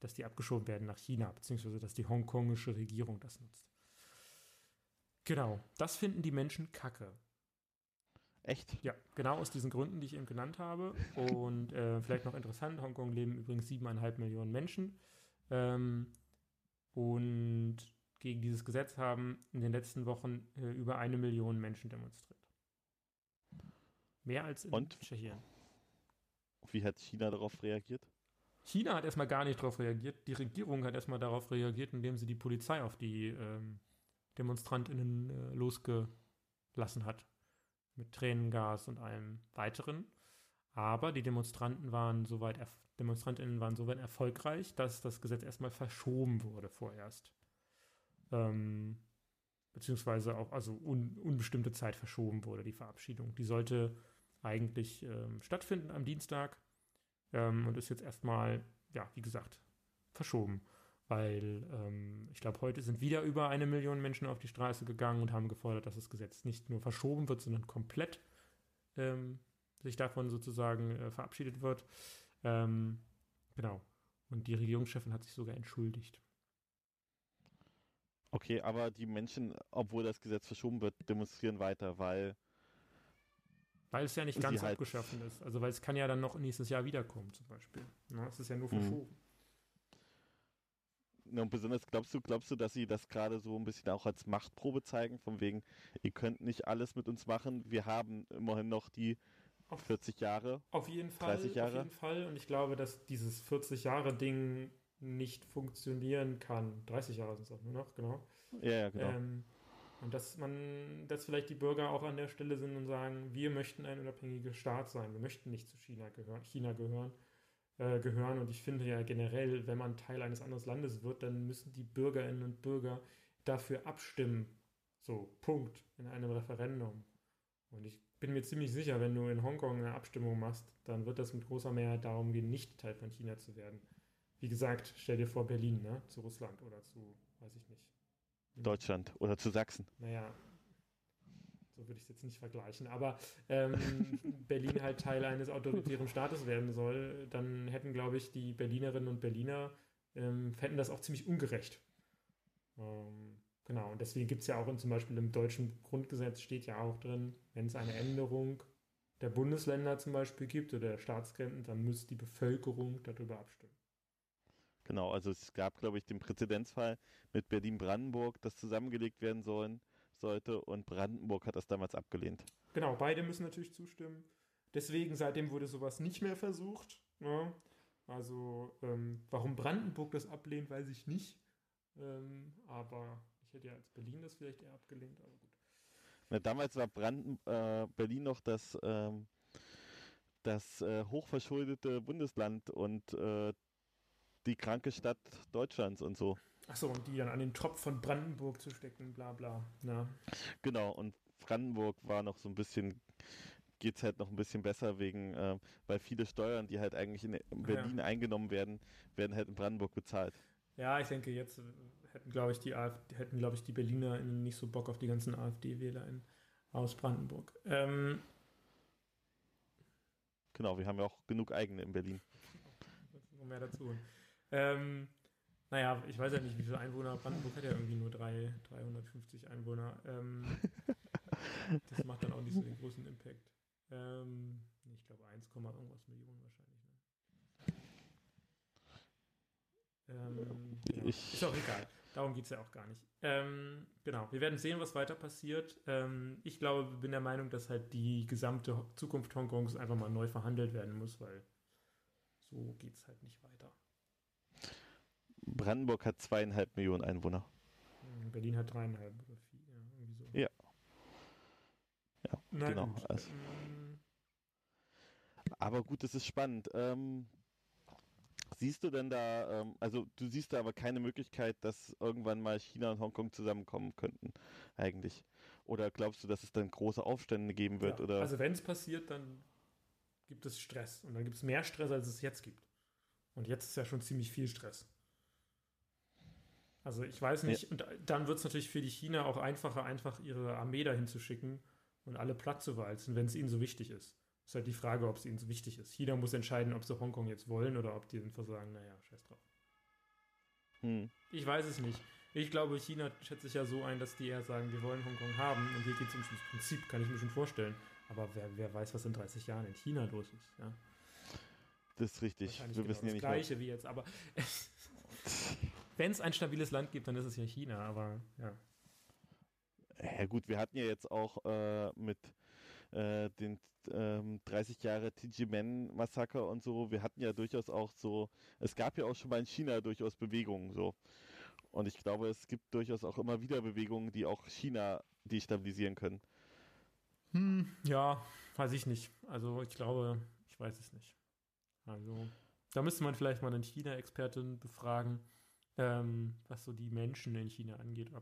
dass die abgeschoben werden nach China, beziehungsweise dass die hongkongische Regierung das nutzt. Genau, das finden die Menschen kacke. Echt? Ja, genau aus diesen Gründen, die ich eben genannt habe. Und äh, vielleicht noch interessant, Hongkong leben übrigens siebeneinhalb Millionen Menschen. Ähm, und gegen dieses Gesetz haben in den letzten Wochen äh, über eine Million Menschen demonstriert. Mehr als in Und? Tschechien. Wie hat China darauf reagiert? China hat erstmal gar nicht darauf reagiert. Die Regierung hat erstmal darauf reagiert, indem sie die Polizei auf die ähm, DemonstrantInnen äh, losgelassen hat. Mit Tränengas und allem weiteren. Aber die Demonstranten waren soweit, DemonstrantInnen waren soweit erfolgreich, dass das Gesetz erstmal verschoben wurde vorerst. Ähm, beziehungsweise auch, also un, unbestimmte Zeit verschoben wurde, die Verabschiedung. Die sollte eigentlich ähm, stattfinden am Dienstag ähm, und ist jetzt erstmal, ja, wie gesagt, verschoben. Weil ähm, ich glaube, heute sind wieder über eine Million Menschen auf die Straße gegangen und haben gefordert, dass das Gesetz nicht nur verschoben wird, sondern komplett ähm, sich davon sozusagen äh, verabschiedet wird. Ähm, genau. Und die Regierungschefin hat sich sogar entschuldigt. Okay, aber die Menschen, obwohl das Gesetz verschoben wird, demonstrieren weiter, weil Weil es ja nicht ganz halt- abgeschaffen ist. Also weil es kann ja dann noch nächstes Jahr wiederkommen zum Beispiel. Ne? Es ist ja nur Mhm. Na, und besonders glaubst du, glaubst du, dass sie das gerade so ein bisschen auch als Machtprobe zeigen, von wegen, ihr könnt nicht alles mit uns machen, wir haben immerhin noch die Auf 40 Jahre. Auf jeden Fall. 30 Jahre? Auf jeden Fall. Und ich glaube, dass dieses 40-Jahre-Ding nicht funktionieren kann. 30 Jahre sind es auch nur noch, genau. Ja, ja, genau. Ähm, und dass man, dass vielleicht die Bürger auch an der Stelle sind und sagen, wir möchten ein unabhängiger Staat sein, wir möchten nicht zu China gehören, China gehören, äh, gehören. Und ich finde ja generell, wenn man Teil eines anderen Landes wird, dann müssen die Bürgerinnen und Bürger dafür abstimmen. So, Punkt, in einem Referendum. Und ich bin mir ziemlich sicher, wenn du in Hongkong eine Abstimmung machst, dann wird das mit großer Mehrheit darum gehen, nicht Teil von China zu werden. Wie gesagt, stell dir vor Berlin, ne? Zu Russland oder zu, weiß ich nicht. Deutschland oder zu Sachsen. Naja, so würde ich es jetzt nicht vergleichen. Aber ähm, Berlin halt Teil eines autoritären Staates werden soll, dann hätten, glaube ich, die Berlinerinnen und Berliner ähm, fänden das auch ziemlich ungerecht. Ähm, genau, und deswegen gibt es ja auch in, zum Beispiel im deutschen Grundgesetz steht ja auch drin, wenn es eine Änderung der Bundesländer zum Beispiel gibt oder der Staatsgrenzen, dann muss die Bevölkerung darüber abstimmen. Genau, also es gab, glaube ich, den Präzedenzfall mit Berlin-Brandenburg, das zusammengelegt werden sollen, sollte und Brandenburg hat das damals abgelehnt. Genau, beide müssen natürlich zustimmen. Deswegen, seitdem wurde sowas nicht mehr versucht. Ne? Also, ähm, warum Brandenburg das ablehnt, weiß ich nicht. Ähm, aber ich hätte ja als Berlin das vielleicht eher abgelehnt, aber gut. Na, damals war Branden, äh, Berlin noch das, ähm, das äh, hochverschuldete Bundesland und äh, die kranke Stadt Deutschlands und so. Achso, und die dann an den Tropf von Brandenburg zu stecken, bla bla. Na, Genau, und Brandenburg war noch so ein bisschen, geht's halt noch ein bisschen besser wegen, äh, weil viele Steuern, die halt eigentlich in Berlin eingenommen werden, werden halt in Brandenburg bezahlt. ja, ich denke, jetzt hätten, glaube ich, die AfD, hätten, glaube ich, die Berliner nicht so Bock auf die ganzen AfD-Wähler in- aus Brandenburg. Ähm, Genau, wir haben ja auch genug eigene in Berlin. noch mehr dazu. Ähm, naja, ich weiß ja nicht, wie viele Einwohner. Brandenburg hat ja irgendwie nur drei, 350 Einwohner. Ähm, das macht dann auch nicht so den großen Impact. Ähm, ich glaube 1, irgendwas Millionen wahrscheinlich. Ne? Ähm. Ich- Ist auch egal. Darum geht es ja auch gar nicht. Ähm, genau, wir werden sehen, was weiter passiert. Ähm, ich glaube, bin der Meinung, dass halt die gesamte Zukunft Hongkongs einfach mal neu verhandelt werden muss, weil so geht es halt nicht weiter. Brandenburg hat zweieinhalb Millionen Einwohner. Berlin hat dreieinhalb oder vier, ja, irgendwie so. Ja. Ja, Na genau. Also, aber gut, das ist spannend. Ähm, siehst du denn da, ähm, also du siehst da aber keine Möglichkeit, dass irgendwann mal China und Hongkong zusammenkommen könnten, eigentlich? Oder glaubst du, dass es dann große Aufstände geben wird? ja. Oder? Also wenn es passiert, dann gibt es Stress. Und dann gibt es mehr Stress, als es jetzt gibt. Und jetzt ist ja schon ziemlich viel Stress. Also ich weiß nicht, ja. und dann wird es natürlich für die China auch einfacher, einfach ihre Armee dahin zu schicken und alle platt zu walzen, wenn es ihnen so wichtig ist. Ist halt die Frage, ob es ihnen so wichtig ist. China muss entscheiden, ob sie Hongkong jetzt wollen oder ob die einfach sagen, naja, scheiß drauf. Hm. Ich weiß es nicht. Ich glaube, China schätze ich ja so ein, dass die eher sagen, wir wollen Hongkong haben und hier geht es ums Prinzip, kann ich mir schon vorstellen. Aber wer, wer weiß, was in 30 Jahren in China los ist, ja. Das ist richtig. Wir genau wissen ja nicht. Das gleiche mehr. wie jetzt, aber wenn es ein stabiles Land gibt, dann ist es ja China, aber ja. Ja gut, wir hatten ja jetzt auch äh, mit äh, den ähm, 30 Jahre Tiananmen-Massaker und so, wir hatten ja durchaus auch so, es gab ja auch schon mal in China durchaus Bewegungen so. Und ich glaube, es gibt durchaus auch immer wieder Bewegungen, die auch China destabilisieren können. Hm, ja, weiß ich nicht. Also ich glaube, ich weiß es nicht. Also da müsste man vielleicht mal einen China-Expertin befragen, ähm, was so die Menschen in China angeht,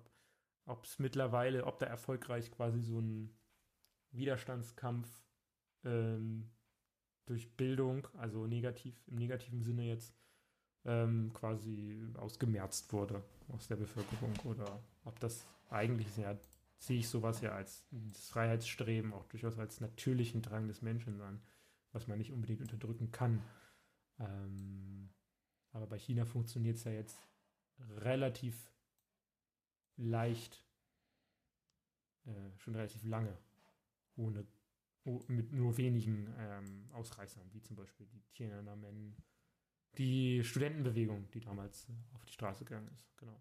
ob es mittlerweile, ob da erfolgreich quasi so ein Widerstandskampf ähm, durch Bildung, also negativ, im negativen Sinne jetzt, ähm, quasi ausgemerzt wurde aus der Bevölkerung oder ob das eigentlich, ja, sehe ich sowas ja als das Freiheitsstreben auch durchaus als natürlichen Drang des Menschen an, was man nicht unbedingt unterdrücken kann. Ähm, aber bei China funktioniert es ja jetzt relativ leicht, äh, schon relativ lange ohne mit nur wenigen ähm, Ausreißern, wie zum Beispiel die Tiananmen, die Studentenbewegung, die damals auf die Straße gegangen ist. Genau.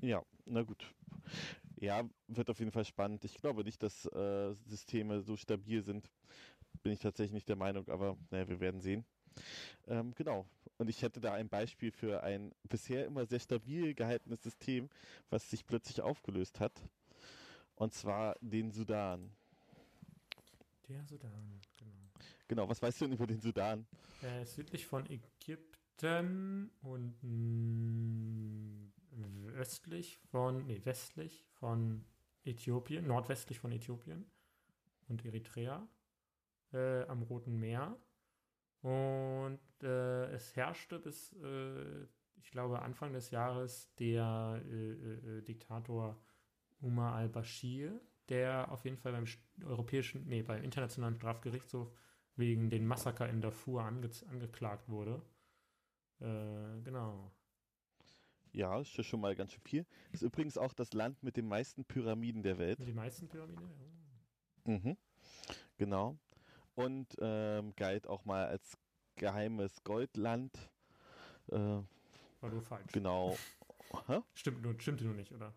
Ja, na gut. Ja, wird auf jeden Fall spannend. Ich glaube nicht, dass äh, Systeme so stabil sind. Bin ich tatsächlich nicht der Meinung, aber naja, wir werden sehen. Ähm, genau. Und ich hätte da ein Beispiel für ein bisher immer sehr stabil gehaltenes System, was sich plötzlich aufgelöst hat. Und zwar den Sudan. Der Sudan, genau. Genau, was weißt du denn über den Sudan? Ist südlich von Ägypten und mm, östlich von, nee, westlich von Äthiopien, nordwestlich von Äthiopien und Eritrea äh, am Roten Meer. Und äh, es herrschte bis, äh, ich glaube, Anfang des Jahres der äh, äh, Diktator Umar al-Bashir, der auf jeden Fall beim europäischen, nee, beim internationalen Strafgerichtshof wegen den Massaker in Darfur ange angeklagt wurde. Äh, genau. Ja, ist ja schon mal ganz schön viel. Ist übrigens auch das Land mit den meisten Pyramiden der Welt. Den meisten Pyramiden? Oh. Mhm. Genau. Und ähm, galt auch mal als geheimes Goldland. Äh, War nur falsch. Genau. Stimmt nur, stimmte nur nicht, oder?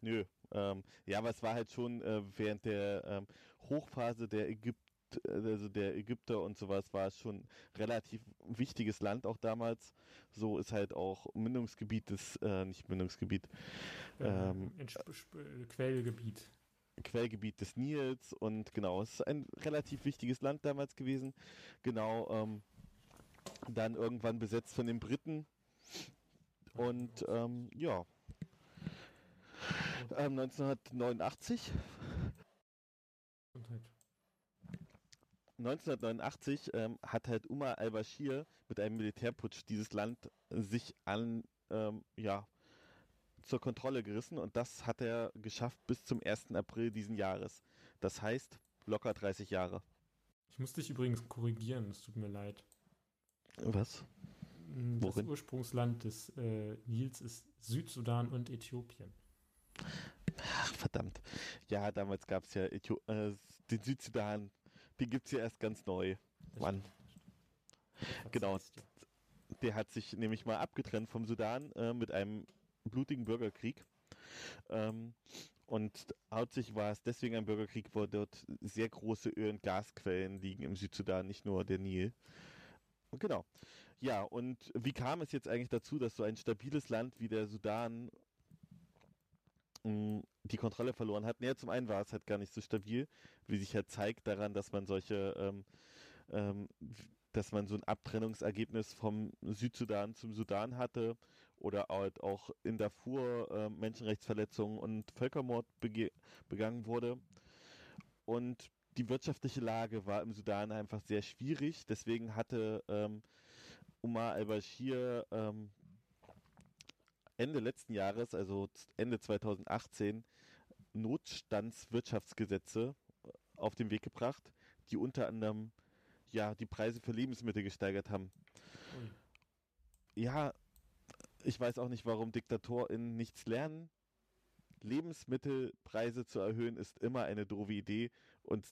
Nö. Ähm, ja, aber es war halt schon äh, während der ähm, Hochphase der Ägypter also der Ägypter und sowas war es schon relativ wichtiges Land auch damals. So ist halt auch Mündungsgebiet des, äh, nicht Mündungsgebiet, ähm, Quellgebiet. Quellgebiet des Nils und genau, es ist ein relativ wichtiges Land damals gewesen. Genau, ähm, dann irgendwann besetzt von den Briten und ähm, ja, 1989. 1989 ähm, hat halt Umar al-Bashir mit einem Militärputsch dieses Land sich an, ähm, ja, zur Kontrolle gerissen und das hat er geschafft bis zum 1. April diesen Jahres. Das heißt locker 30 Jahre. Ich muss dich übrigens korrigieren, es tut mir leid. Was? Das Worin? Ursprungsland des äh, Nils ist Südsudan und Äthiopien. Ach, verdammt. Ja, damals gab es ja Äthio äh, den Südsudan. Den gibt es ja erst ganz neu. Wann? Genau. Der hat sich nämlich mal abgetrennt vom Sudan äh, mit einem blutigen Bürgerkrieg. Ähm, und hauptsächlich war es deswegen ein Bürgerkrieg, wo dort sehr große Öl- und Gasquellen liegen im Südsudan, nicht nur der Nil. Genau. Ja, und wie kam es jetzt eigentlich dazu, dass so ein stabiles Land wie der Sudan die Kontrolle verloren hat. Ja, zum einen war es halt gar nicht so stabil, wie sich halt zeigt daran, dass man solche, ähm, ähm, dass man so ein Abtrennungsergebnis vom Südsudan zum Sudan hatte oder halt auch in Darfur äh, Menschenrechtsverletzungen und Völkermord begangen wurde. Und die wirtschaftliche Lage war im Sudan einfach sehr schwierig. Deswegen hatte ähm, Umar al-Bashir ähm, Ende letzten Jahres, also Ende 2018, Notstandswirtschaftsgesetze äh, auf den Weg gebracht, die unter anderem ja die Preise für Lebensmittel gesteigert haben. Ui. Ja, ich weiß auch nicht, warum DiktatorInnen nichts lernen. Lebensmittelpreise zu erhöhen ist immer eine doofe Idee und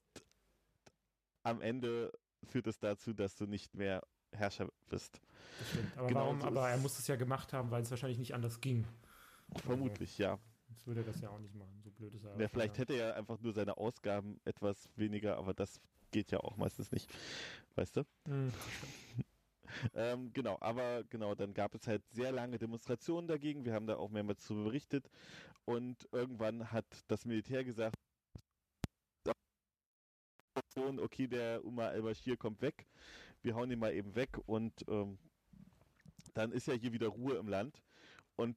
am Ende führt es dazu, dass du nicht mehr Herrscher bist. Das stimmt. Aber genau warum? So aber er muss es ja gemacht haben, weil es wahrscheinlich nicht anders ging. Vermutlich, also, ja. Sonst würde er das ja auch nicht machen. So blöd ist er. Ja, vielleicht hätte er einfach nur seine Ausgaben etwas weniger, aber das geht ja auch meistens nicht. Weißt du? Mhm. Ähm, genau, aber genau, dann gab es halt sehr lange Demonstrationen dagegen. Wir haben da auch mehrmals zu berichtet. Und irgendwann hat das Militär gesagt, okay, der Umar el-Bashir kommt weg. Wir hauen ihn mal eben weg und ähm, dann ist ja hier wieder Ruhe im Land. Und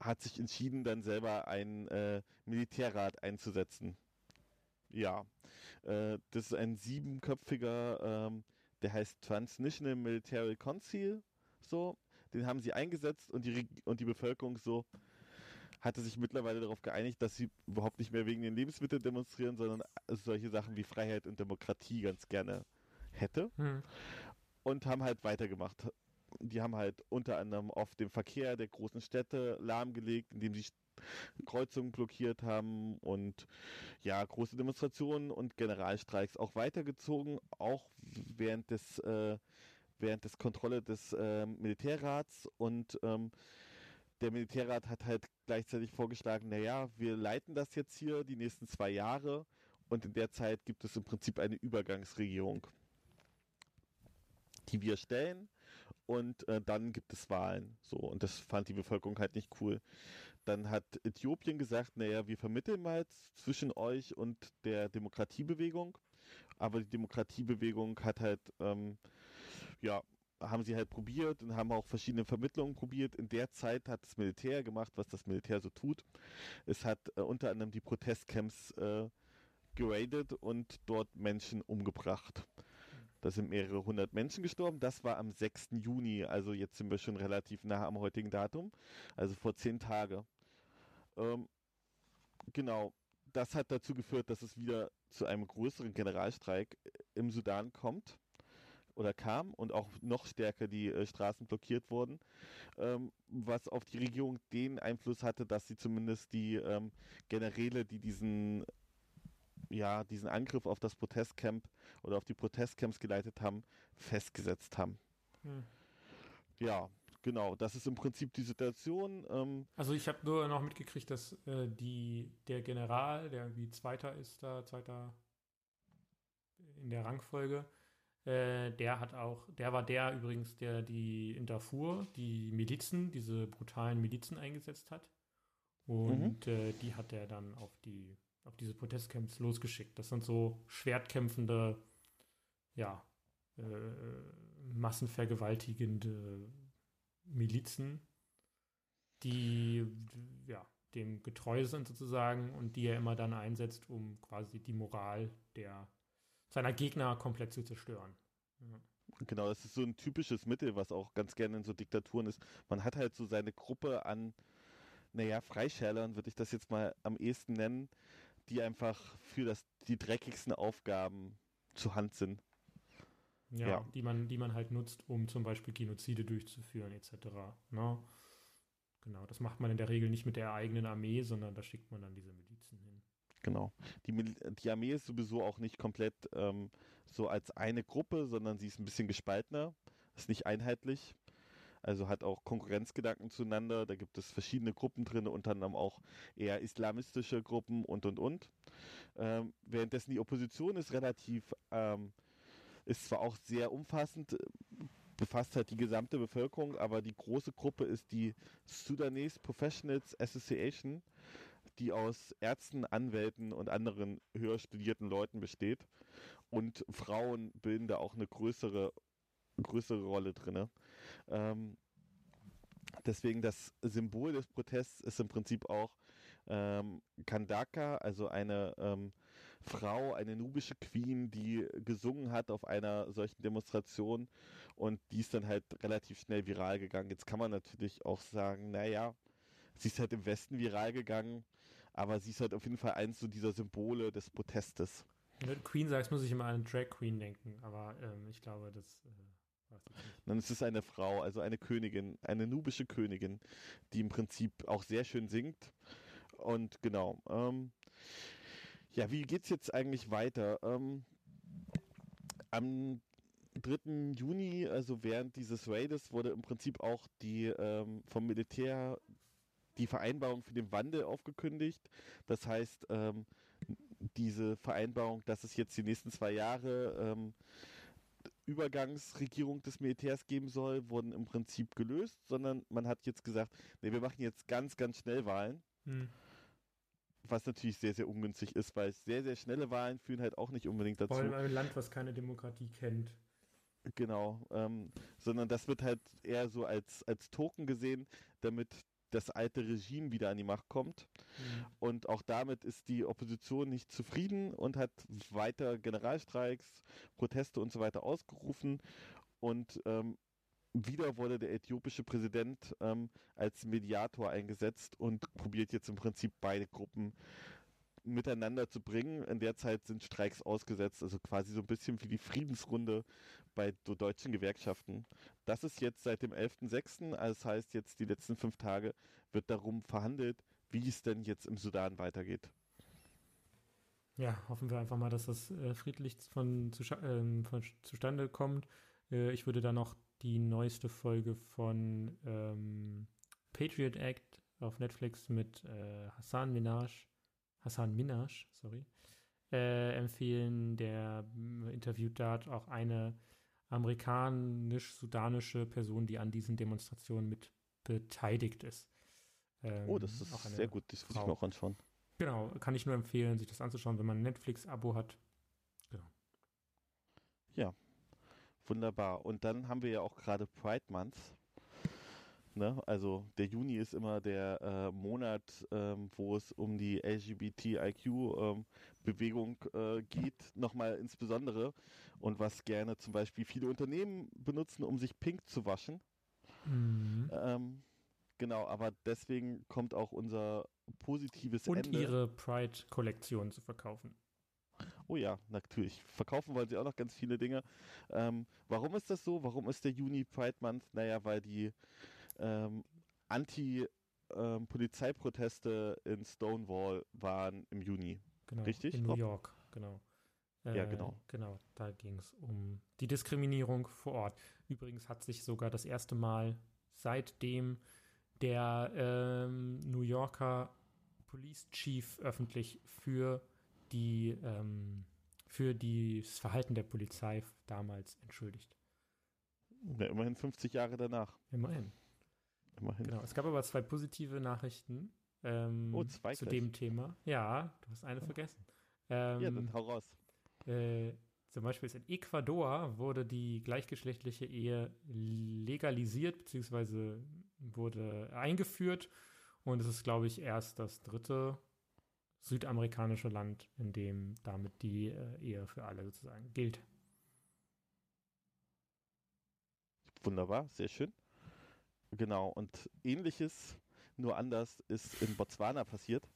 hat sich entschieden, dann selber einen äh, Militärrat einzusetzen. Ja, äh, das ist ein siebenköpfiger, ähm, der heißt Transnational Military Council, so, den haben sie eingesetzt und die, und die Bevölkerung so hatte sich mittlerweile darauf geeinigt, dass sie überhaupt nicht mehr wegen den Lebensmitteln demonstrieren, sondern solche Sachen wie Freiheit und Demokratie ganz gerne hätte. Hm. Und haben halt weitergemacht die haben halt unter anderem oft den Verkehr der großen Städte lahmgelegt, indem sie Kreuzungen blockiert haben und ja, große Demonstrationen und Generalstreiks auch weitergezogen, auch während des äh, während des Kontrolle des äh, Militärrats. Und ähm, der Militärrat hat halt gleichzeitig vorgeschlagen, naja, wir leiten das jetzt hier die nächsten zwei Jahre und in der Zeit gibt es im Prinzip eine Übergangsregierung, die wir stellen und äh, dann gibt es Wahlen. So, und das fand die Bevölkerung halt nicht cool. Dann hat Äthiopien gesagt, naja, wir vermitteln mal zwischen euch und der Demokratiebewegung. Aber die Demokratiebewegung hat halt, ähm, ja, haben sie halt probiert und haben auch verschiedene Vermittlungen probiert. In der Zeit hat das Militär gemacht, was das Militär so tut. Es hat äh, unter anderem die Protestcamps äh, geradet und dort Menschen umgebracht. Da sind mehrere hundert Menschen gestorben. Das war am 6. Juni, also jetzt sind wir schon relativ nah am heutigen Datum, also vor zehn Tagen. Ähm, genau, das hat dazu geführt, dass es wieder zu einem größeren Generalstreik im Sudan kommt oder kam und auch noch stärker die äh, Straßen blockiert wurden, ähm, was auf die Regierung den Einfluss hatte, dass sie zumindest die ähm, Generäle, die diesen ja, diesen Angriff auf das Protestcamp oder auf die Protestcamps geleitet haben, festgesetzt haben. Hm. Ja, genau, das ist im Prinzip die Situation. Ähm, also ich habe nur noch mitgekriegt, dass äh, die, der General, der irgendwie Zweiter ist da, Zweiter in der Rangfolge, äh, der hat auch, der war der übrigens, der die in Darfur die Milizen, diese brutalen Milizen eingesetzt hat. Und mhm. äh, die hat er dann auf die auf diese Protestcamps losgeschickt. Das sind so schwertkämpfende, ja, äh, massenvergewaltigende Milizen, die ja, dem getreu sind sozusagen und die er immer dann einsetzt, um quasi die Moral der seiner Gegner komplett zu zerstören. Ja. Genau, das ist so ein typisches Mittel, was auch ganz gerne in so Diktaturen ist. Man hat halt so seine Gruppe an, naja, Freischärlern würde ich das jetzt mal am ehesten nennen, die einfach für das, die dreckigsten Aufgaben zur Hand sind. Ja, ja, Die, man, die man halt nutzt, um zum Beispiel Genozide durchzuführen, etc. Ne? Genau, das macht man in der Regel nicht mit der eigenen Armee, sondern da schickt man dann diese Milizen hin. Genau. Die, die Armee ist sowieso auch nicht komplett ähm, so als eine Gruppe, sondern sie ist ein bisschen gespaltener, ist nicht einheitlich also hat auch Konkurrenzgedanken zueinander. Da gibt es verschiedene Gruppen drin, unter anderem auch eher islamistische Gruppen und und und. Ähm, währenddessen die Opposition ist relativ, ähm, ist zwar auch sehr umfassend, befasst halt die gesamte Bevölkerung, aber die große Gruppe ist die Sudanese Professionals Association, die aus Ärzten, Anwälten und anderen höher studierten Leuten besteht. Und Frauen bilden da auch eine größere, größere Rolle drin. Ähm, deswegen das Symbol des Protests ist im Prinzip auch ähm, Kandaka, also eine ähm, Frau, eine nubische Queen, die gesungen hat auf einer solchen Demonstration und die ist dann halt relativ schnell viral gegangen. Jetzt kann man natürlich auch sagen, naja, sie ist halt im Westen viral gegangen, aber sie ist halt auf jeden Fall eins so dieser Symbole des Protestes. Wenn du Queen sagst, muss ich immer an Drag Queen denken, aber ähm, ich glaube, das äh, Dann ist es eine Frau, also eine Königin, eine nubische Königin, die im Prinzip auch sehr schön singt. Und genau. Ähm, ja, wie geht's jetzt eigentlich weiter? Ähm, am 3. Juni, also während dieses Raides, wurde im Prinzip auch die ähm, vom Militär die Vereinbarung für den Wandel aufgekündigt. Das heißt, ähm, diese Vereinbarung, dass es jetzt die nächsten zwei Jahre ähm, Übergangsregierung des Militärs geben soll, wurden im Prinzip gelöst, sondern man hat jetzt gesagt, nee, wir machen jetzt ganz, ganz schnell Wahlen. Hm. Was natürlich sehr, sehr ungünstig ist, weil sehr, sehr schnelle Wahlen führen halt auch nicht unbedingt dazu. Vor allem ein Land, was keine Demokratie kennt. Genau, ähm, sondern das wird halt eher so als, als Token gesehen, damit das alte Regime wieder an die Macht kommt. Mhm. Und auch damit ist die Opposition nicht zufrieden und hat weiter Generalstreiks, Proteste und so weiter ausgerufen. Und ähm, wieder wurde der äthiopische Präsident ähm, als Mediator eingesetzt und probiert jetzt im Prinzip beide Gruppen miteinander zu bringen. In der Zeit sind Streiks ausgesetzt, also quasi so ein bisschen wie die Friedensrunde bei deutschen Gewerkschaften. Das ist jetzt seit dem 11.06., also das heißt jetzt die letzten fünf Tage wird darum verhandelt, wie es denn jetzt im Sudan weitergeht. Ja, hoffen wir einfach mal, dass das äh, friedlich von, zu, äh, von, zustande kommt. Äh, ich würde da noch die neueste Folge von ähm, Patriot Act auf Netflix mit äh, Hassan Minaj, Hassan Minaj, sorry, äh, empfehlen. Der interviewt dort auch eine amerikanisch-sudanische Person, die an diesen Demonstrationen mit beteiligt ist. Ähm, oh, das ist sehr gut, das würde ich mir auch anschauen. Genau, kann ich nur empfehlen, sich das anzuschauen, wenn man ein Netflix-Abo hat. Genau. Ja, wunderbar. Und dann haben wir ja auch gerade Pride Month. Ne? Also der Juni ist immer der äh, Monat, ähm, wo es um die LGBTIQ-Bewegung ähm, äh, geht, nochmal insbesondere. Und was gerne zum Beispiel viele Unternehmen benutzen, um sich pink zu waschen. Mhm. Ähm, genau, aber deswegen kommt auch unser positives Und Ende. ihre Pride-Kollektion zu verkaufen. Oh ja, natürlich. Verkaufen wollen sie auch noch ganz viele Dinge. Ähm, warum ist das so? Warum ist der Juni Pride Month? Naja, weil die ähm, Anti-Polizeiproteste ähm, in Stonewall waren im Juni. Genau, Richtig? In New York, genau. Äh, ja, genau. Genau, da ging es um die Diskriminierung vor Ort. Übrigens hat sich sogar das erste Mal seitdem der ähm, New Yorker Police Chief öffentlich für die ähm, für das Verhalten der Polizei damals entschuldigt. Ja, immerhin 50 Jahre danach. Immerhin. Immerhin. Genau. Es gab aber zwei positive Nachrichten ähm, oh, zwei zu gleich. dem Thema. Ja, du hast eine vergessen. Ähm, ja, dann hau raus. Äh, zum Beispiel in Ecuador wurde die gleichgeschlechtliche Ehe legalisiert bzw. wurde eingeführt und es ist, glaube ich, erst das dritte südamerikanische Land, in dem damit die äh, Ehe für alle sozusagen gilt. Wunderbar, sehr schön. Genau, und ähnliches, nur anders, ist in Botswana passiert.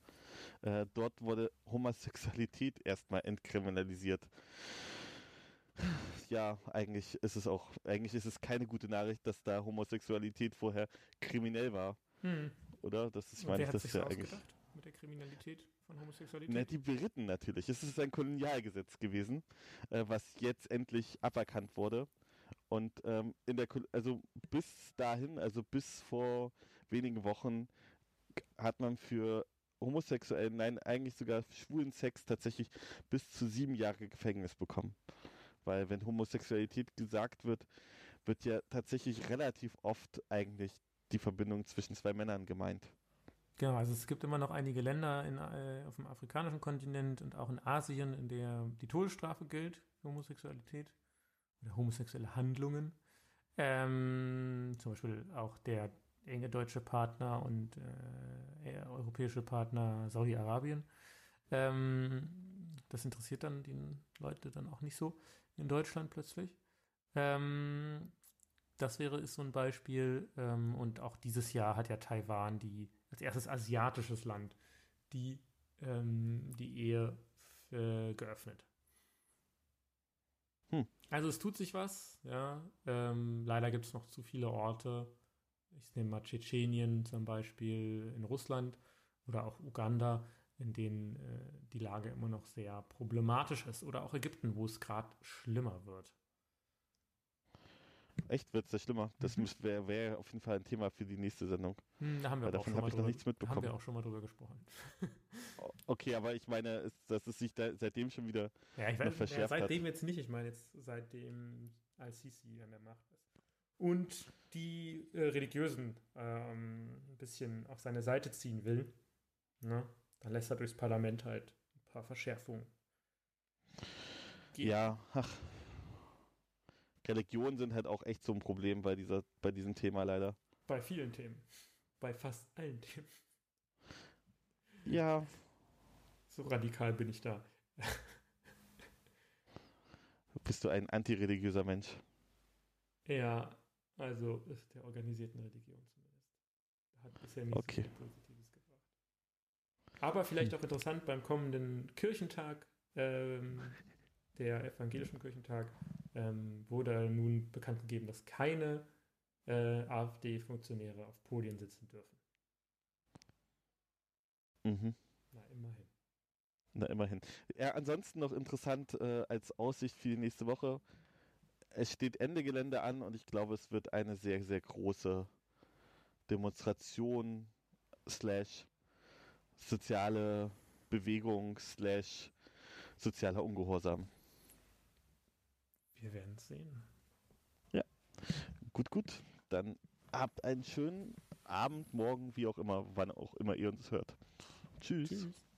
Äh, dort wurde Homosexualität erstmal entkriminalisiert. Ja, eigentlich ist es auch, eigentlich ist es keine gute Nachricht, dass da Homosexualität vorher kriminell war. Hm. Oder? Das ist, meine ich, das ist ja eigentlich. Mit der Kriminalität von Homosexualität? Na, die Briten natürlich. Es ist ein Kolonialgesetz gewesen, äh, was jetzt endlich aberkannt wurde. Und ähm, in der, also bis dahin, also bis vor wenigen Wochen, hat man für homosexuellen, nein, eigentlich sogar schwulen Sex tatsächlich bis zu sieben Jahre Gefängnis bekommen. Weil wenn Homosexualität gesagt wird, wird ja tatsächlich relativ oft eigentlich die Verbindung zwischen zwei Männern gemeint. Genau, also es gibt immer noch einige Länder in, äh, auf dem afrikanischen Kontinent und auch in Asien, in der die Todesstrafe gilt für Homosexualität oder homosexuelle Handlungen. Ähm, zum Beispiel auch der enge deutsche Partner und äh, europäische Partner Saudi-Arabien. Ähm, das interessiert dann die Leute dann auch nicht so in Deutschland plötzlich. Ähm, das wäre ist so ein Beispiel. Ähm, und auch dieses Jahr hat ja Taiwan die als erstes asiatisches Land die, ähm, die Ehe äh, geöffnet. Hm. Also es tut sich was, ja. Ähm, leider gibt es noch zu viele Orte. Ich nehme mal Tschetschenien zum Beispiel in Russland oder auch Uganda, in denen äh, die Lage immer noch sehr problematisch ist. Oder auch Ägypten, wo es gerade schlimmer wird. Echt, wird es da schlimmer? Das mhm. wäre wär auf jeden Fall ein Thema für die nächste Sendung. Hm, da haben wir Weil davon habe ich noch nichts mitbekommen. haben wir auch schon mal drüber gesprochen. okay, aber ich meine, dass es sich da seitdem schon wieder ja, ich weiß, verschärft ja, seitdem hat. jetzt nicht. Ich meine jetzt seitdem Al-Sisi an der Macht ist. Und die äh, Religiösen ähm, ein bisschen auf seine Seite ziehen will. Ne? Dann lässt er durchs Parlament halt ein paar Verschärfungen. Gehen. Ja, ach, Religionen sind halt auch echt so ein Problem bei, dieser, bei diesem Thema leider. Bei vielen Themen. Bei fast allen Themen. Ja. So radikal bin ich da. Bist du ein antireligiöser Mensch? Ja, also der organisierten Religion zumindest. Hat bisher nicht okay. so viel Positives gebracht. Aber vielleicht auch interessant beim kommenden Kirchentag, ähm, der evangelischen Kirchentag, ähm, wurde nun bekannt gegeben, dass keine äh, AfD-Funktionäre auf Podien sitzen dürfen. Mhm. Na, immerhin. Na, immerhin. Ja, ansonsten noch interessant äh, als Aussicht für die nächste Woche. Es steht Ende Gelände an und ich glaube, es wird eine sehr, sehr große Demonstration slash soziale Bewegung slash sozialer Ungehorsam. Wir werden es sehen. Ja. Gut, gut. Dann habt einen schönen Abend, morgen, wie auch immer, wann auch immer ihr uns hört. Tschüss. Tschüss.